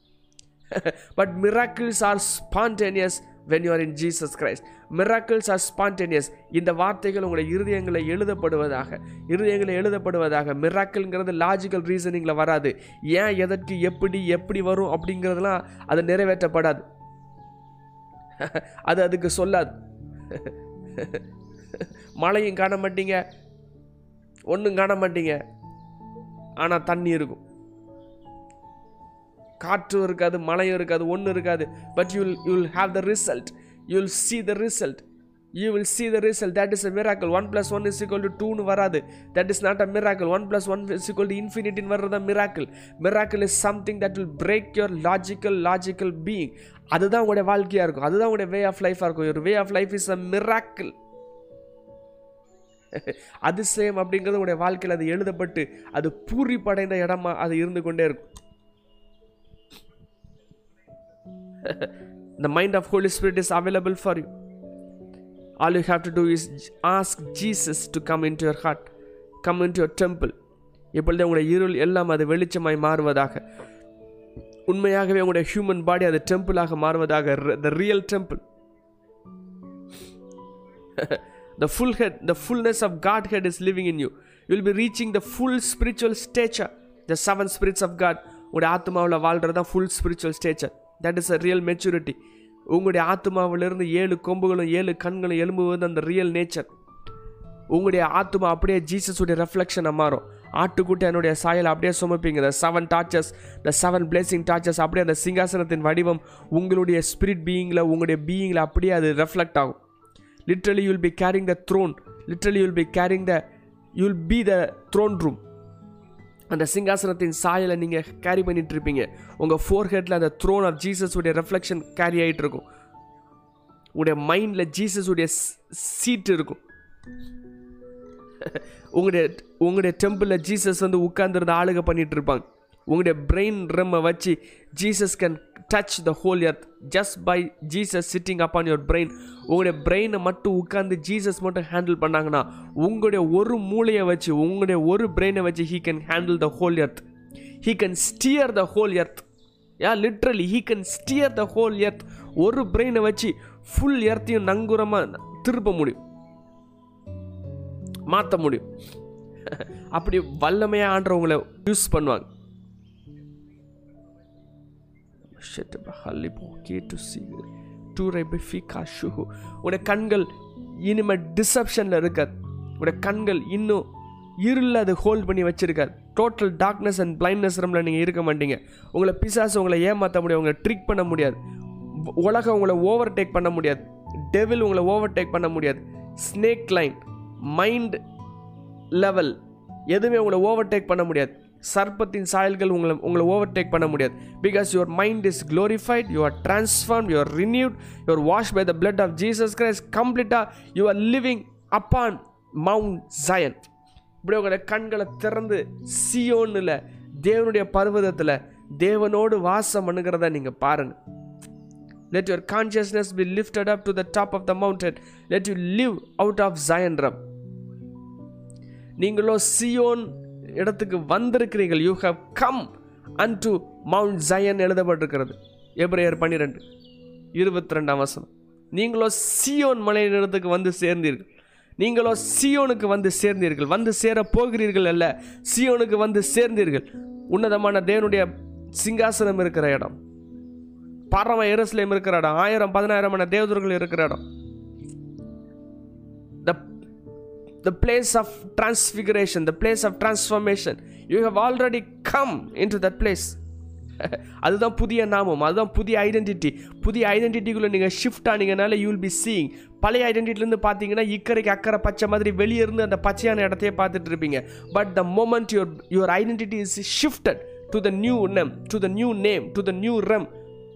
But miracles are spontaneous when you are in Jesus Christ miracles are spontaneous இந்த வார்த்தைகள் உங்களுடைய இருதயங்களை எழுதப்படுவதாக இருதயங்களை எழுதப்படுவதாக. மிராக்கிள்ங்கிறது லாஜிக்கல் ரீசனிங்கில் வராது. ஏன் எதற்கு எப்படி எப்படி வரும் அப்படிங்கிறதுலாம் அது நிறைவேற்றப்படாது. அது அதுக்கு சொல்லாது. மழையும் காண மாட்டீங்க ஒன்றும் காண மாட்டீங்க. ஆனால் தண்ணி இருக்கும். காற்றும் இருக்காது மழையும் இருக்காது ஒன்றும் இருக்காது. But you you will have the result you will see the result you will see the result that is a miracle one plus one is equal to டூன்னு வராது. That is not a miracle one plus one is equal to இன்ஃபினிட்டின்னு வர்றது miracle miracle is something that will break your logical logical being அதுதான் உங்களுடைய வாழ்க்கையாக இருக்கும். அதுதான் உங்களுடைய வே of லைஃபாக இருக்கும். Your way of life is a miracle அதிசயம் அப்படிங்கிறது உங்களுடைய வாழ்க்கையில் அது எழுதப்பட்டு அது பூரிப்படைந்த இடமா அது இருந்து கொண்டே இருக்கும். The mind of Holy Spirit is available for you All you have to do is ask Jesus to come into your come come into your temple. எப்பொழுது உங்களுடைய இருள் எல்லாம் அது வெளிச்சமாய் மாறுவதாக உண்மையாகவே உங்களுடைய ஹியூமன் பாடி அது டெம்பிளாக மாறுவதாக the real temple the full head the fullness of God head is living in you will be reaching the full spiritual stature the seven spirits of God உங்களுடைய ஆத்மாவில் வாழ்கிறது தான் full spiritual stature that is a real maturity உங்களுடைய ஆத்மாவிலிருந்து ஏழு கொம்புகளும் ஏழு கண்களும் எழும்புவது அந்த ரியல் நேச்சர் உங்களுடைய ஆத்மா அப்படியே ஜீசஸுடைய ரெஃப்ளெக்ஷனை மாறும். ஆட்டுக்குட்டி என்னுடைய சாயல் அப்படியே சுமப்பீங்க. The seven torches the seven blazing torches அப்படியே அந்த சிங்காசனத்தின் வடிவம் உங்களுடைய ஸ்பிரிட் பீயிங்கில் உங்களுடைய பீயிங்கில் அப்படியே அது ரெஃப்ளெக்ட் ஆகும். Literally you'll be carrying the throne literally you'll be carrying the you'll be the throne room அந்த சிங்காசனத்தின் சாயலை நீங்கள் கேரி பண்ணிட்டு இருப்பீங்க உங்கள் ஃபோர் ஹெட்டில் அந்த த்ரோன் ஆஃப் ஜீசஸுடைய ரெஃப்ளெக்ஷன் கேரி ஆகிட்டு இருக்கும் உங்களுடைய மைண்டில் ஜீசஸுடைய சீட் இருக்கும். உங்களுடைய உங்களுடைய டெம்பிளில் ஜீசஸ் வந்து உட்காந்துருந்து ஆளுக பண்ணிகிட்டு இருப்பாங்க உங்களுடைய பிரெயின் ரெம்மை வச்சு Jesus can touch the whole earth just by Jesus sitting up on your brain உங்களுடைய பிரெயினை மட்டும் உட்காந்து ஜீசஸ் மட்டும் ஹேண்டில் பண்ணாங்கன்னா உங்களுடைய ஒரு மூளையை வச்சு உங்களுடைய ஒரு பிரெயினை வச்சு he can handle the whole earth he can steer the whole earth yeah literally he can steer the whole earth ஒரு பிரெயினை வச்சு ஃபுல் எர்த்தையும் நங்குரமாக திருப்ப முடியும். மாற்ற முடியும். அப்படி வல்லமையாக ஆண்டவங்களை யூஸ் பண்ணுவாங்க. உடைய கண்கள் இனிமேல் டிசப்ஷனில் இருக்காது உடைய கண்கள் இன்னும் இருளில் அது ஹோல்ட் பண்ணி வச்சிருக்காது டோட்டல் டார்க்னஸ் அண்ட் பிளைண்ட்னஸ் ரூமில் நீங்கள் இருக்க மாட்டீங்க உங்களை பிசாசு உங்களை ஏமாற்ற முடியாது உங்களை ட்ரிக் பண்ண முடியாது உலகம் உங்களை ஓவர் டேக் பண்ண முடியாது டெவில் உங்களை ஓவர் டேக் பண்ண முடியாது ஸ்னேக் லைன் மைண்ட் லெவல் எதுவுமே உங்களை ஓவர் டேக் பண்ண முடியாது சர்ப்பத்தின் சாயல்கள் உங்களை உங்களை ஓவர்டேக் பண்ண முடியாது. Because your mind is glorified you are transform you are renewed you wash by the blood of Jesus Christ கம்ப்ளீட்டாக you are living upon Mount Zion இப்படி உங்களோட கண்களை திறந்து சியோன்னில் தேவனுடைய பர்வதத்தில் தேவனோடு வாசம் பண்ணுகிறத நீங்கள் பாருங்கள் let your consciousness be lifted up to the top of the mountain let you live out of Zion realm நீங்களோ சியோன் இடத்துக்கு வந்திருக்கிறீர்கள். You have come unto Mount Zion எழுதப்பட்டிருக்கிறது. எப்ரேயர் பன்னிரெண்டு இருபத்தி ரெண்டாம் வசனம். நீங்களோ சியோன் மலை இடத்துக்கு வந்து சேர்ந்தீர்கள். நீங்களோ சியோனுக்கு வந்து சேர்ந்தீர்கள். வந்து சேர போகிறீர்கள் அல்ல சியோனுக்கு வந்து சேர்ந்தீர்கள். உன்னதமான தேவனுடைய சிங்காசனம் இருக்கிற இடம். பரம எருசலேம் இருக்கிற இடம். ஆயிரம் பதினாயிரமான தேவதர்கள் இருக்கிற இடம். The place of transfiguration the place of transformation. You have already come into that place. அதுதான் புதிய நாமம் அதுதான் புதிய ஐடென்டிட்டி புதிய ஐடென்டிட்டிக்குள்ளே நீங்கள் ஷிஃப்ட் ஆனீங்கனால யூ வில் பி சீயிங் பழைய ஐடென்டிட்டிலேருந்து பார்த்தீங்கன்னா இக்கரைக்கு அக்கறை பச்சை மாதிரி வெளியே இருந்து அந்த பச்சையான இடத்தையே பார்த்துட்டு இருப்பீங்க. But the moment your your identity is shifted to the new name to the new name to the new realm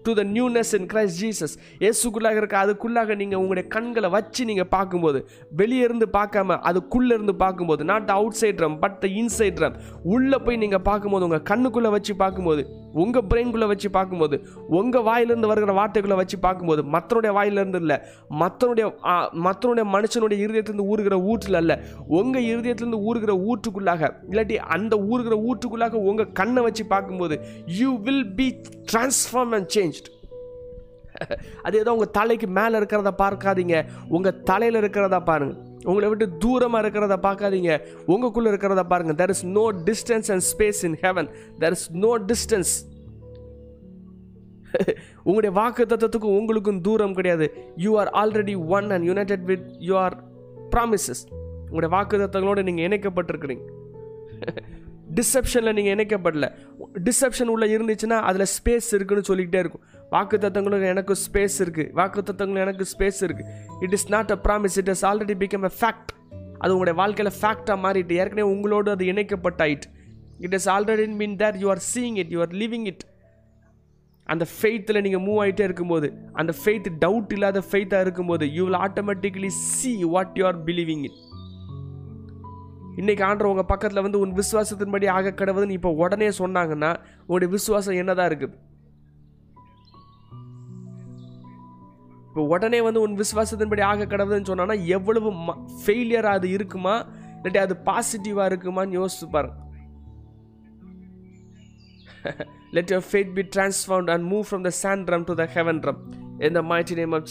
to the newness in Christ Jesus இயேசுக்குள்ளாக இருக்க அதுக்குள்ளாக நீங்கள் உங்களுடைய கண்களை வச்சு நீங்கள் பார்க்கும்போது வெளியே இருந்து பார்க்காம அதுக்குள்ளே இருந்து பார்க்கும்போது not the outside realm but the inside realm உள்ளே போய் நீங்கள் பார்க்கும்போது உங்கள் கண்ணுக்குள்ளே வச்சு பார்க்கும்போது உங்கள் பிரெயின்குள்ளே வச்சு பார்க்கும்போது உங்கள் வாயிலிருந்து வருகிற வார்த்தைகளை வச்சு பார்க்கும்போது மற்றனுடைய வாயிலிருந்து இல்லை. மற்றனுடைய மற்றனுடைய மனுஷனுடைய இருதயத்திலிருந்து ஊறுகிற ஊற்றில் அல்ல. உங்கள் இருதயத்திலிருந்து ஊறுகிற ஊற்றுக்குள்ளாக இல்லாட்டி அந்த ஊறுகிற ஊற்றுக்குள்ளாக உங்கள் கண்ணை வச்சு பார்க்கும்போது you will be transform and changed அது ஏதோ உங்கள் தலைக்கு மேலே இருக்கிறத பார்க்காதீங்க. உங்கள் தலையில் இருக்கிறதா பாருங்கள் உங்களை விட்டு தூரமாக இருக்கிறத பார்க்காதீங்க. உங்களுக்குள்ளே இருக்கிறத பாருங்க. There is no distance and space in heaven there is no distance உங்களுடைய வாக்கு தத்துவத்துக்கும் உங்களுக்கும் தூரம் கிடையாது. You are already one and united with you are promises உங்களுடைய வாக்கு தத்துவங்களோடு நீங்கள் இணைக்கப்பட்டிருக்கிறீங்க. டிசப்ஷனில் நீங்கள் இணைக்கப்படல. டிசப்ஷன் உள்ளே இருந்துச்சுன்னா அதில் ஸ்பேஸ் இருக்குன்னு சொல்லிக்கிட்டே இருக்கும். வாக்கு தத்தங்களுக்கு எனக்கு ஸ்பேஸ் இருக்குது வாக்கு தத்தங்களுக்கு எனக்கு ஸ்பேஸ் இருக்குது it is not a promise it is already become a fact அது உங்களுடைய வாழ்க்கையில் ஃபேக்டாக மாறிட்டு ஏற்கனவே உங்களோடு அது இணைக்கப்பட்டாயிட்டு it is already mean there you are seeing it you are living it அந்த ஃபெய்த்தில் நீங்கள் மூவ் ஆகிட்டே இருக்கும்போது அந்த ஃபெய்த் டவுட் இல்லாத ஃபெய்த்தாக இருக்கும்போது you will automatically see what you are believing it இன்றைக்கி ஆண்டவர் உங்கள் பக்கத்தில் வந்து உன் விசுவாசத்தின்படி ஆக கடவுதுன்னு இப்போ உடனே சொன்னாங்கன்னா உங்களுடைய விசுவாசம் என்னதான் இருக்குது இப்போ உடனே வந்து உன் விசுவாசத்தின்படி ஆக கடவுதுன்னு சொன்னான்னா எவ்வளவு ஃபெயிலியர் அது இருக்குமா? இல்லாட்டி அது பாசிட்டிவாக இருக்குமான்னு யோசிச்சு பாருங்க let your fate be transformed and move from the sand realm to the heaven realm in the mighty name of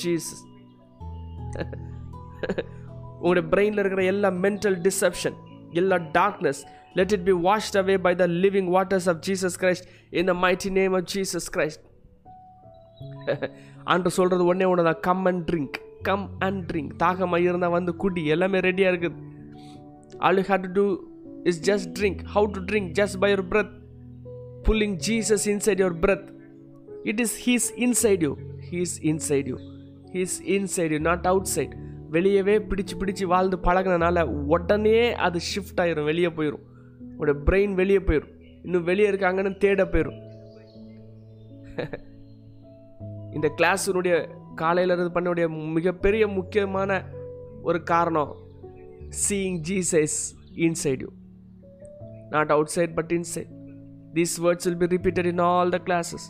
உங்களுடைய பிரெயினில் இருக்கிற எல்லா மென்டல் டிசப்ஷன் எல்லா darkness let it be washed away by the living waters of Jesus Christ in the mighty name of Jesus Christ ஆண்டு சொல்கிறது ஒன்றே ஒன்று தான் come and drink come and drink தாகமாக இருந்தால் வந்து குடி. எல்லாமே ரெடியாக இருக்குது all you have to do is just drink how to drink just by your breath Jesus inside your your it is he's inside you he's inside you he's inside you not outside வெளியவே பிடிச்சு பிடிச்சு வாழ்ந்து பழகினால உடனே அது shift ஆயிரும். வெளியே போயிடும் உங்களோட பிரெயின் வெளியே போயிடும் இன்னும் வெளியே இருக்காங்கன்னு தேட போயிடும் இந்த கிளாஸினுடைய காலையிலிருந்து பண்ணக்கூடிய மிகப்பெரிய முக்கியமான ஒரு காரணம் seeing Jesus inside you not outside but inside these words will be repeated in all the classes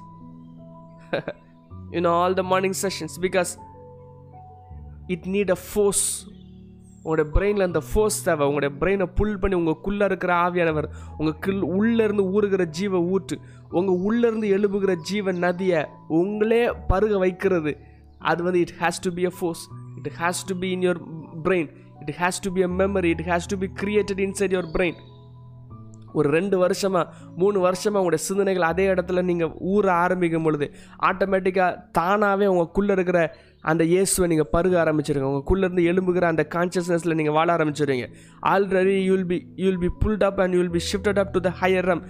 in all the morning sessions because it need a force உங்களுடைய பிரெயினில் அந்த ஃபோர்ஸ் தேவை. உங்களுடைய பிரெயினை புல் பண்ணி உங்களுக்குள்ளே இருக்கிற ஆவியானவர் உங்கள் கில் உள்ளேருந்து ஊறுகிற ஜீவ ஊற்று உங்கள் உள்ளேருந்து எழுப்புகிற ஜீவன் நதியை உங்களே பருக வைக்கிறது. அது வந்து it has to be a force it has to be in your brain it has to be a memory it has to be created inside your brain ஒரு ரெண்டு வருஷமாக மூணு வருஷமாக உங்களுடைய சிந்தனைகள் அதே இடத்துல நீங்கள் ஊற ஆரம்பிக்கும் பொழுது ஆட்டோமேட்டிக்காக தானாகவே உங்களுக்குள்ளே இருக்கிற அந்த இயேசுவை நீங்கள் பருக ஆரம்பிச்சிருங்க. உங்களுக்குள்ளேருந்து எலும்புகிற அந்த கான்ஷியஸ்னஸில் நீங்கள் வாழ ஆரம்பிச்சிருங்க already you'll be you'll be pulled up and you'll be shifted up to the higher realm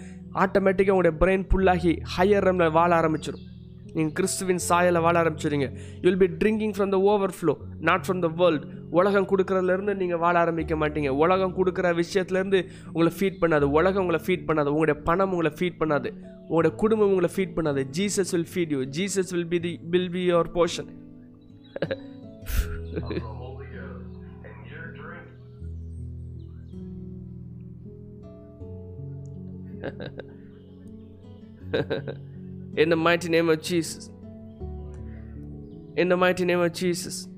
ஆட்டோமேட்டிக்காக உங்களுடைய பிரெயின் புல்லாகி ஹையர் ரம்மில் வாழ ஆரம்பிச்சிடும் நீங்கள் கிறிஸ்துவின் சாயலில் வாழ ஆரம்பிச்சிடுங்க you'll be drinking from the overflow not from the world உலகம் கொடுக்குறதுலேருந்து நீங்கள் வாழ ஆரம்பிக்க மாட்டீங்க. உலகம் கொடுக்குற விஷயத்துலேருந்து உங்களை ஃபீட் பண்ணாது. உலகம் உங்களை ஃபீட் பண்ணாது. உங்களுடைய பணம் உங்களை ஃபீட் பண்ணாது. உங்களுடைய குடும்பம் உங்களை ஃபீட் பண்ணாது. Jesus will feed you Jesus will
be the will be your portion
In the mighty name of Jesus. In the mighty name of Jesus.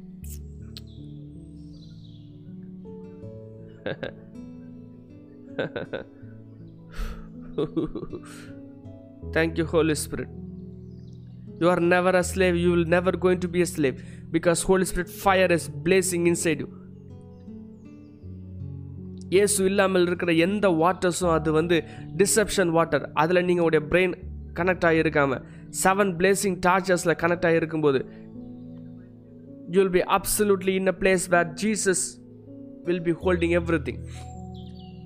Thank you, Holy Spirit. You are never a slave. You will never going to be a slave because Holy Spirit fire is blazing inside you. இயேசு இல்லாமல் இருக்கிற எந்த வாட்டர்ஸும் அது வந்து deception water அதில் நீங்கள் உடைய brain connect ஆகியிருக்காம செவன் பிளேசிங் டார்ச்சர்ஸில் connect ஆகியிருக்கும்போது you will be absolutely in a place where Jesus will be holding everything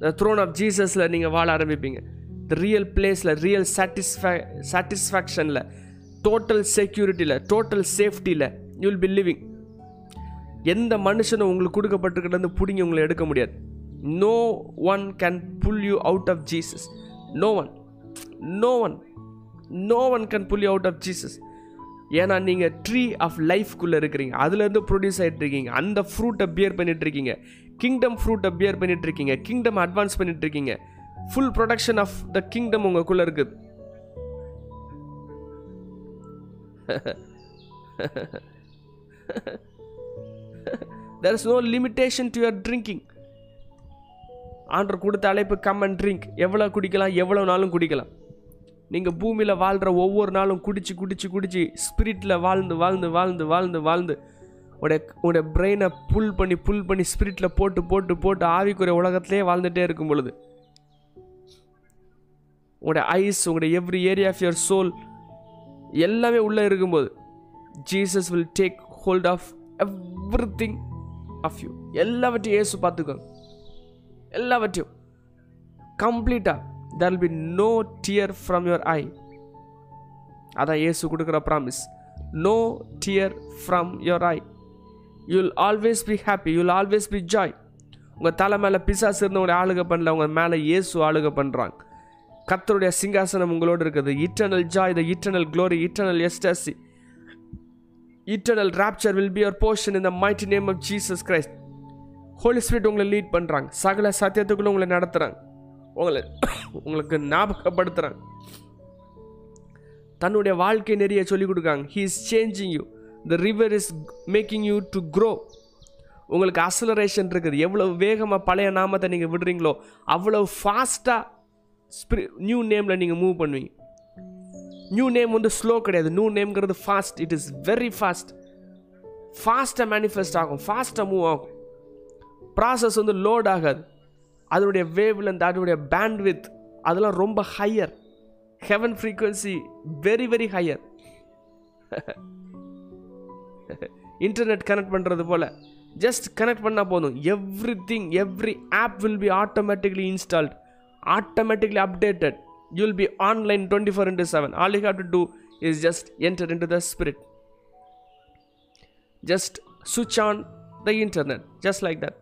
the throne of ஜீசஸில் நீங்கள் வாழ ஆரம்பிப்பீங்க. த ரியல் பிளேஸில் ரியல் சாட்டிஸ்ஃபை சாட்டிஸ்ஃபேக்ஷனில் டோட்டல் செக்யூரிட்டியில் டோட்டல் சேஃப்டியில் யூ வில் பி லிவிங் எந்த மனுஷனும் உங்களுக்கு கொடுக்கப்பட்டிருக்கிறது பிடிங்கி உங்களை எடுக்க முடியாது. No one can pull you out of Jesus no one no one no one can pull you out of Jesus ஏன்னா நீங்கள் ட்ரீ ஆஃப் லைஃப்குள்ளே இருக்கிறீங்க. அதுலேருந்து ப்ரொடியூஸ் ஆகிட்டு இருக்கீங்க. அந்த ஃப்ரூட்டை பியர் பண்ணிகிட்ருக்கீங்க இருக்கீங்க. கிங்டம் ஃப்ரூட்டை பியர் பண்ணிகிட்ருக்கீங்க இருக்கீங்க. கிங்டம் அட்வான்ஸ் பண்ணிகிட்ருக்கீங்க இருக்கீங்க. Full production of the kingdom உங்களுக்குள்ளே இருக்குது there is no limitation to your drinking ஆண்டர் கொடுத்த அழைப்பு கம் அண்ட் ட்ரிங்க் எவ்வளோ குடிக்கலாம் எவ்வளோ நாளும் குடிக்கலாம். நீங்கள் பூமியில் வாழ்கிற ஒவ்வொரு நாளும் குடிச்சு குடிச்சு குடிச்சு ஸ்பிரிட்டில் வாழ்ந்து வாழ்ந்து வாழ்ந்து வாழ்ந்து வாழ்ந்து உடைய உடைய பிரெயினை புல் பண்ணி புல் பண்ணி ஸ்பிரிட்டில் போட்டு போட்டு போட்டு ஆவிக்குரிய உலகத்திலே வாழ்ந்துகிட்டே இருக்கும் பொழுது உங்களுடைய ஐஸ் உங்களுடைய every area of your soul எல்லாமே உள்ளே இருக்கும்போது Jesus will take hold of everything of you எல்லாவற்றையும் ஏசு பார்த்துக்கோங்க எல்லாவற்றையும் கம்ப்ளீட்டாக there will no tear from your eye அதான் இயேசு கொடுக்குற promise no tear from your eye you'll always be happy you'll always be joy உங்கள் தலை மேலே பிசாசு இருந்தவங்களை ஆளுக பண்ணல உங்கள் மேலே இயேசு ஆளுக பண்ணுறாங்க கத்தருடைய சிங்காசனம் உங்களோடு இருக்குது. Eternal joy the eternal glory eternal ecstasy eternal rapture will be your portion in the mighty name of Jesus Christ Holy Spirit உங்களை லீட் பண்ணுறாங்க சகல சத்தியத்துக்குள்ள உங்களை நடத்துகிறாங்க உங்களை உங்களுக்கு ஞாபகப்படுத்துகிறாங்க தன்னுடைய வாழ்க்கை நிறைய சொல்லிக் கொடுக்காங்க. He is changing you the river is making you to grow உங்களுக்கு அசலரேஷன் இருக்குது. எவ்வளோ வேகமாக பழைய நாமத்தை நீங்கள் விடுறீங்களோ அவ்வளோ ஃபாஸ்ட்டாக ஸ்பிரி நியூ நேமில் நீங்கள் மூவ் பண்ணுவீங்க. நியூ நேம் வந்து ஸ்லோ கிடையாது. New நேம்ங்கிறது fast it is very fast ஃபாஸ்ட்டாக மேனிஃபெஸ்ட் ஆகும். ஃபாஸ்ட்டாக மூவ் ஆகும். ப்ராசஸ் வந்து லோட் ஆகாது. அதனுடைய வேவ் லென்த் அதனுடைய பேண்ட் வித் அதெல்லாம் ரொம்ப higher heaven frequency very very higher internet connect பண்ணுறது போல். ஜஸ்ட் கனெக்ட் பண்ணால் போதும். Everything every app will be automatically installed automatically updated you will be online twenty four into seven all you have to do is just enter into the spirit just switch on the internet just like that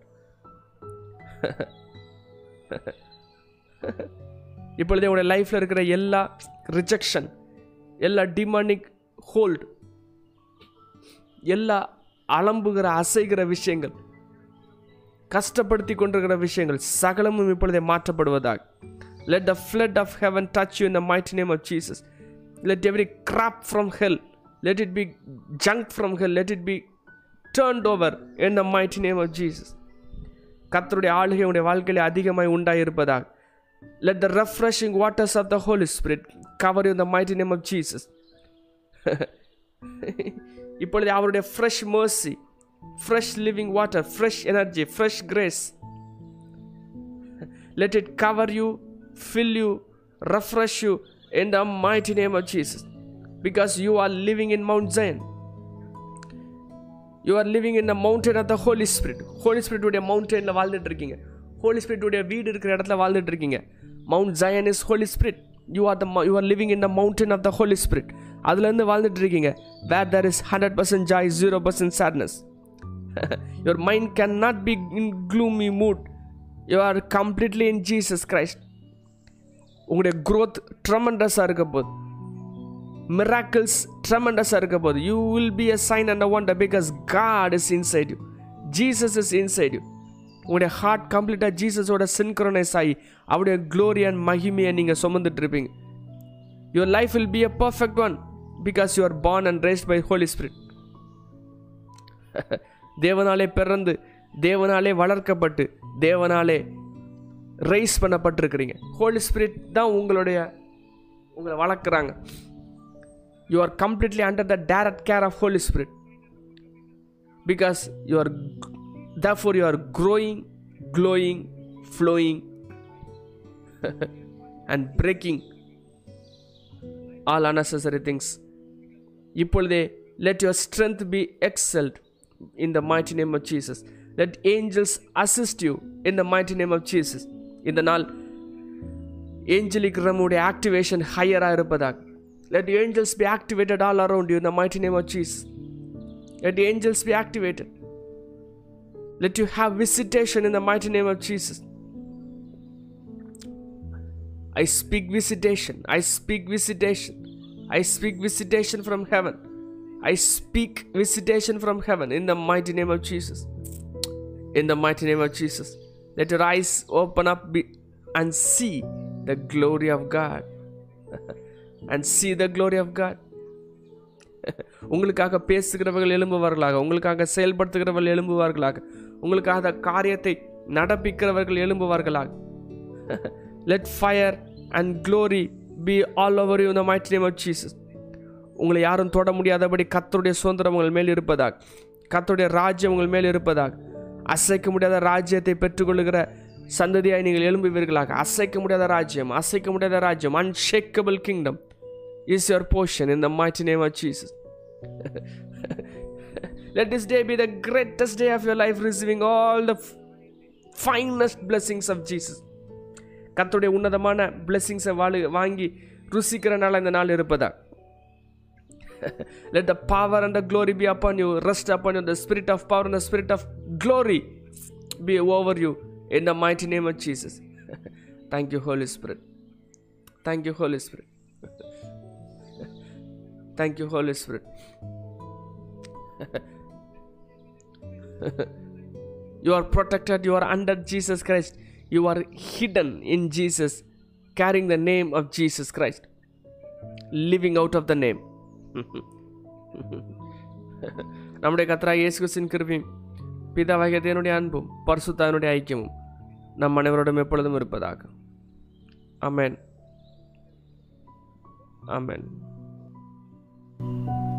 இப்பொழுதே உடைய லைஃப்பில் இருக்கிற எல்லா rejection எல்லா demonic hold எல்லா அலம்புகிற அசைகிற விஷயங்கள் கஷ்டப்படுத்தி கொண்டிருக்கிற விஷயங்கள் சகலமும் இப்பொழுதே மாற்றப்படுவதாக. Let the flood of heaven touch you in the mighty name of Jesus let every crap from hell let it be junk from hell let it be turned over in the mighty name of Jesus கத்தருடைய ஆளுகை உடைய வாழ்க்கையில் அதிகமாய் உண்டாயிருப்பதாக. Let the refreshing waters of the Holy Spirit cover you the mighty name of Jesus இப்பொழுது அவருடைய fresh mercy fresh living water fresh energy fresh grace let it cover you fill you refresh you in the mighty name of Jesus because you are living in Mount Zion you are living in a mountain of the Holy Spirit Holy ஸ்பிரிட்டுடைய மவுண்டனில் வாழ்ந்துட்டு இருக்கீங்க ஹோலி ஸ்பிரிட்டுடைய வீடு இருக்கிற இடத்துல வாழ்ந்துட்டு இருக்கீங்க Mount Zion is Holy Spirit you are the you are living in the mountain of the Holy Spirit அதுலேருந்து வாழ்ந்துட்டு இருக்கீங்க where there is hundred percent joy zero percent sadness your mind can not be in gloomy mood you are completely in Jesus Christ உங்களுடைய growth ட்ரமண்டஸாக இருக்க போது miracles ட்ரெமண்டஸாக இருக்க போது you will be a sign and a wonder because God is inside you Jesus is inside you உங்களுடைய heart கம்ப்ளீட்டாக ஜீசஸோட சின்க்ரோனைஸ் ஆகி அவருடைய க்ளோரி அண்ட் மகிமையை நீங்கள் சுமந்துட்டு இருப்பீங்க. Your life will be a perfect one because you are born and raised by Holy Spirit தேவனாலே பிறந்து தேவனாலே வளர்க்கப்பட்டு தேவனாலே ரைஸ் பண்ணப்பட்டிருக்கிறீங்க. ஹோலி ஸ்பிரிட் தான் உங்களுடைய உங்களை வளர்க்குறாங்க. you are completely under the direct care of Holy Spirit because you are therefore you are growing glowing flowing and breaking all unnecessary things இப்பொழுதே let your strength be excelled in the mighty name of Jesus let angels assist you in the mighty name of Jesus இந்த நாள் Angelique ரம்முடைய activation ஹையராக இருப்பதாக let the angels be activated all around you in the mighty name of Jesus let the angels be activated let you have visitation in the mighty name of Jesus. I speak visitation. I speak visitation. I speak visitation from heaven. I speak visitation from heaven in the mighty name of Jesus. In the mighty name of Jesus. Let your eyes open up and see the glory of God. And see the glory of God உங்களுக்காக பேசுகிறவர்கள் எழும்புவார்களாக உங்களுக்காக செயல்படுத்துகிறவர்கள் எழும்புவார்களாக உங்களுக்காக அந்த காரியத்தை நடப்பிக்கிறவர்கள் எழும்புவார்களாக. Let fire and glory be all over you the might name of Jesus உங்களை யாரும் தொட முடியாதபடி கத்தருடைய சுதந்திரம் உங்கள் மேல் இருப்பதாக கத்தருடைய ராஜ்யம் உங்கள் மேல் இருப்பதாக அசைக்க முடியாத ராஜ்யத்தை பெற்றுக்கொள்கிற சந்ததியாய் நீங்கள் எழும்புவீர்களாக. அசைக்க முடியாத ராஜ்யம் அசைக்க முடியாத ராஜ்யம் unshakable kingdom is your portion in the mighty name of Jesus. Let this day be the greatest day of your life, receiving all the finest blessings of Jesus கத்துடைய உன்னதமான பிளெஸ்ஸிங்ஸை வாழு வாங்கி ருசிக்கிறனால இந்த நாள் இருப்பதா let the power and the glory be upon you rest upon you the spirit of power and the spirit of glory be over you in the mighty name of Jesus thank you Holy Spirit thank you Holy Spirit thank you Holy Spirit you are protected you are under Jesus Christ you are hidden in Jesus caring the name of Jesus Christ living out of the name நம்முடைய கத்ரா இயேசு യേശു Christian കൃപയും പിതാവാഹിതനുടെ அன்பும் பர்சுத்தானுடைய ஐக்கியமும் നമ്മ അനവരോടും எப்பொழுதும் இருப்பதாக അമേൻ അമേൻ Thank you.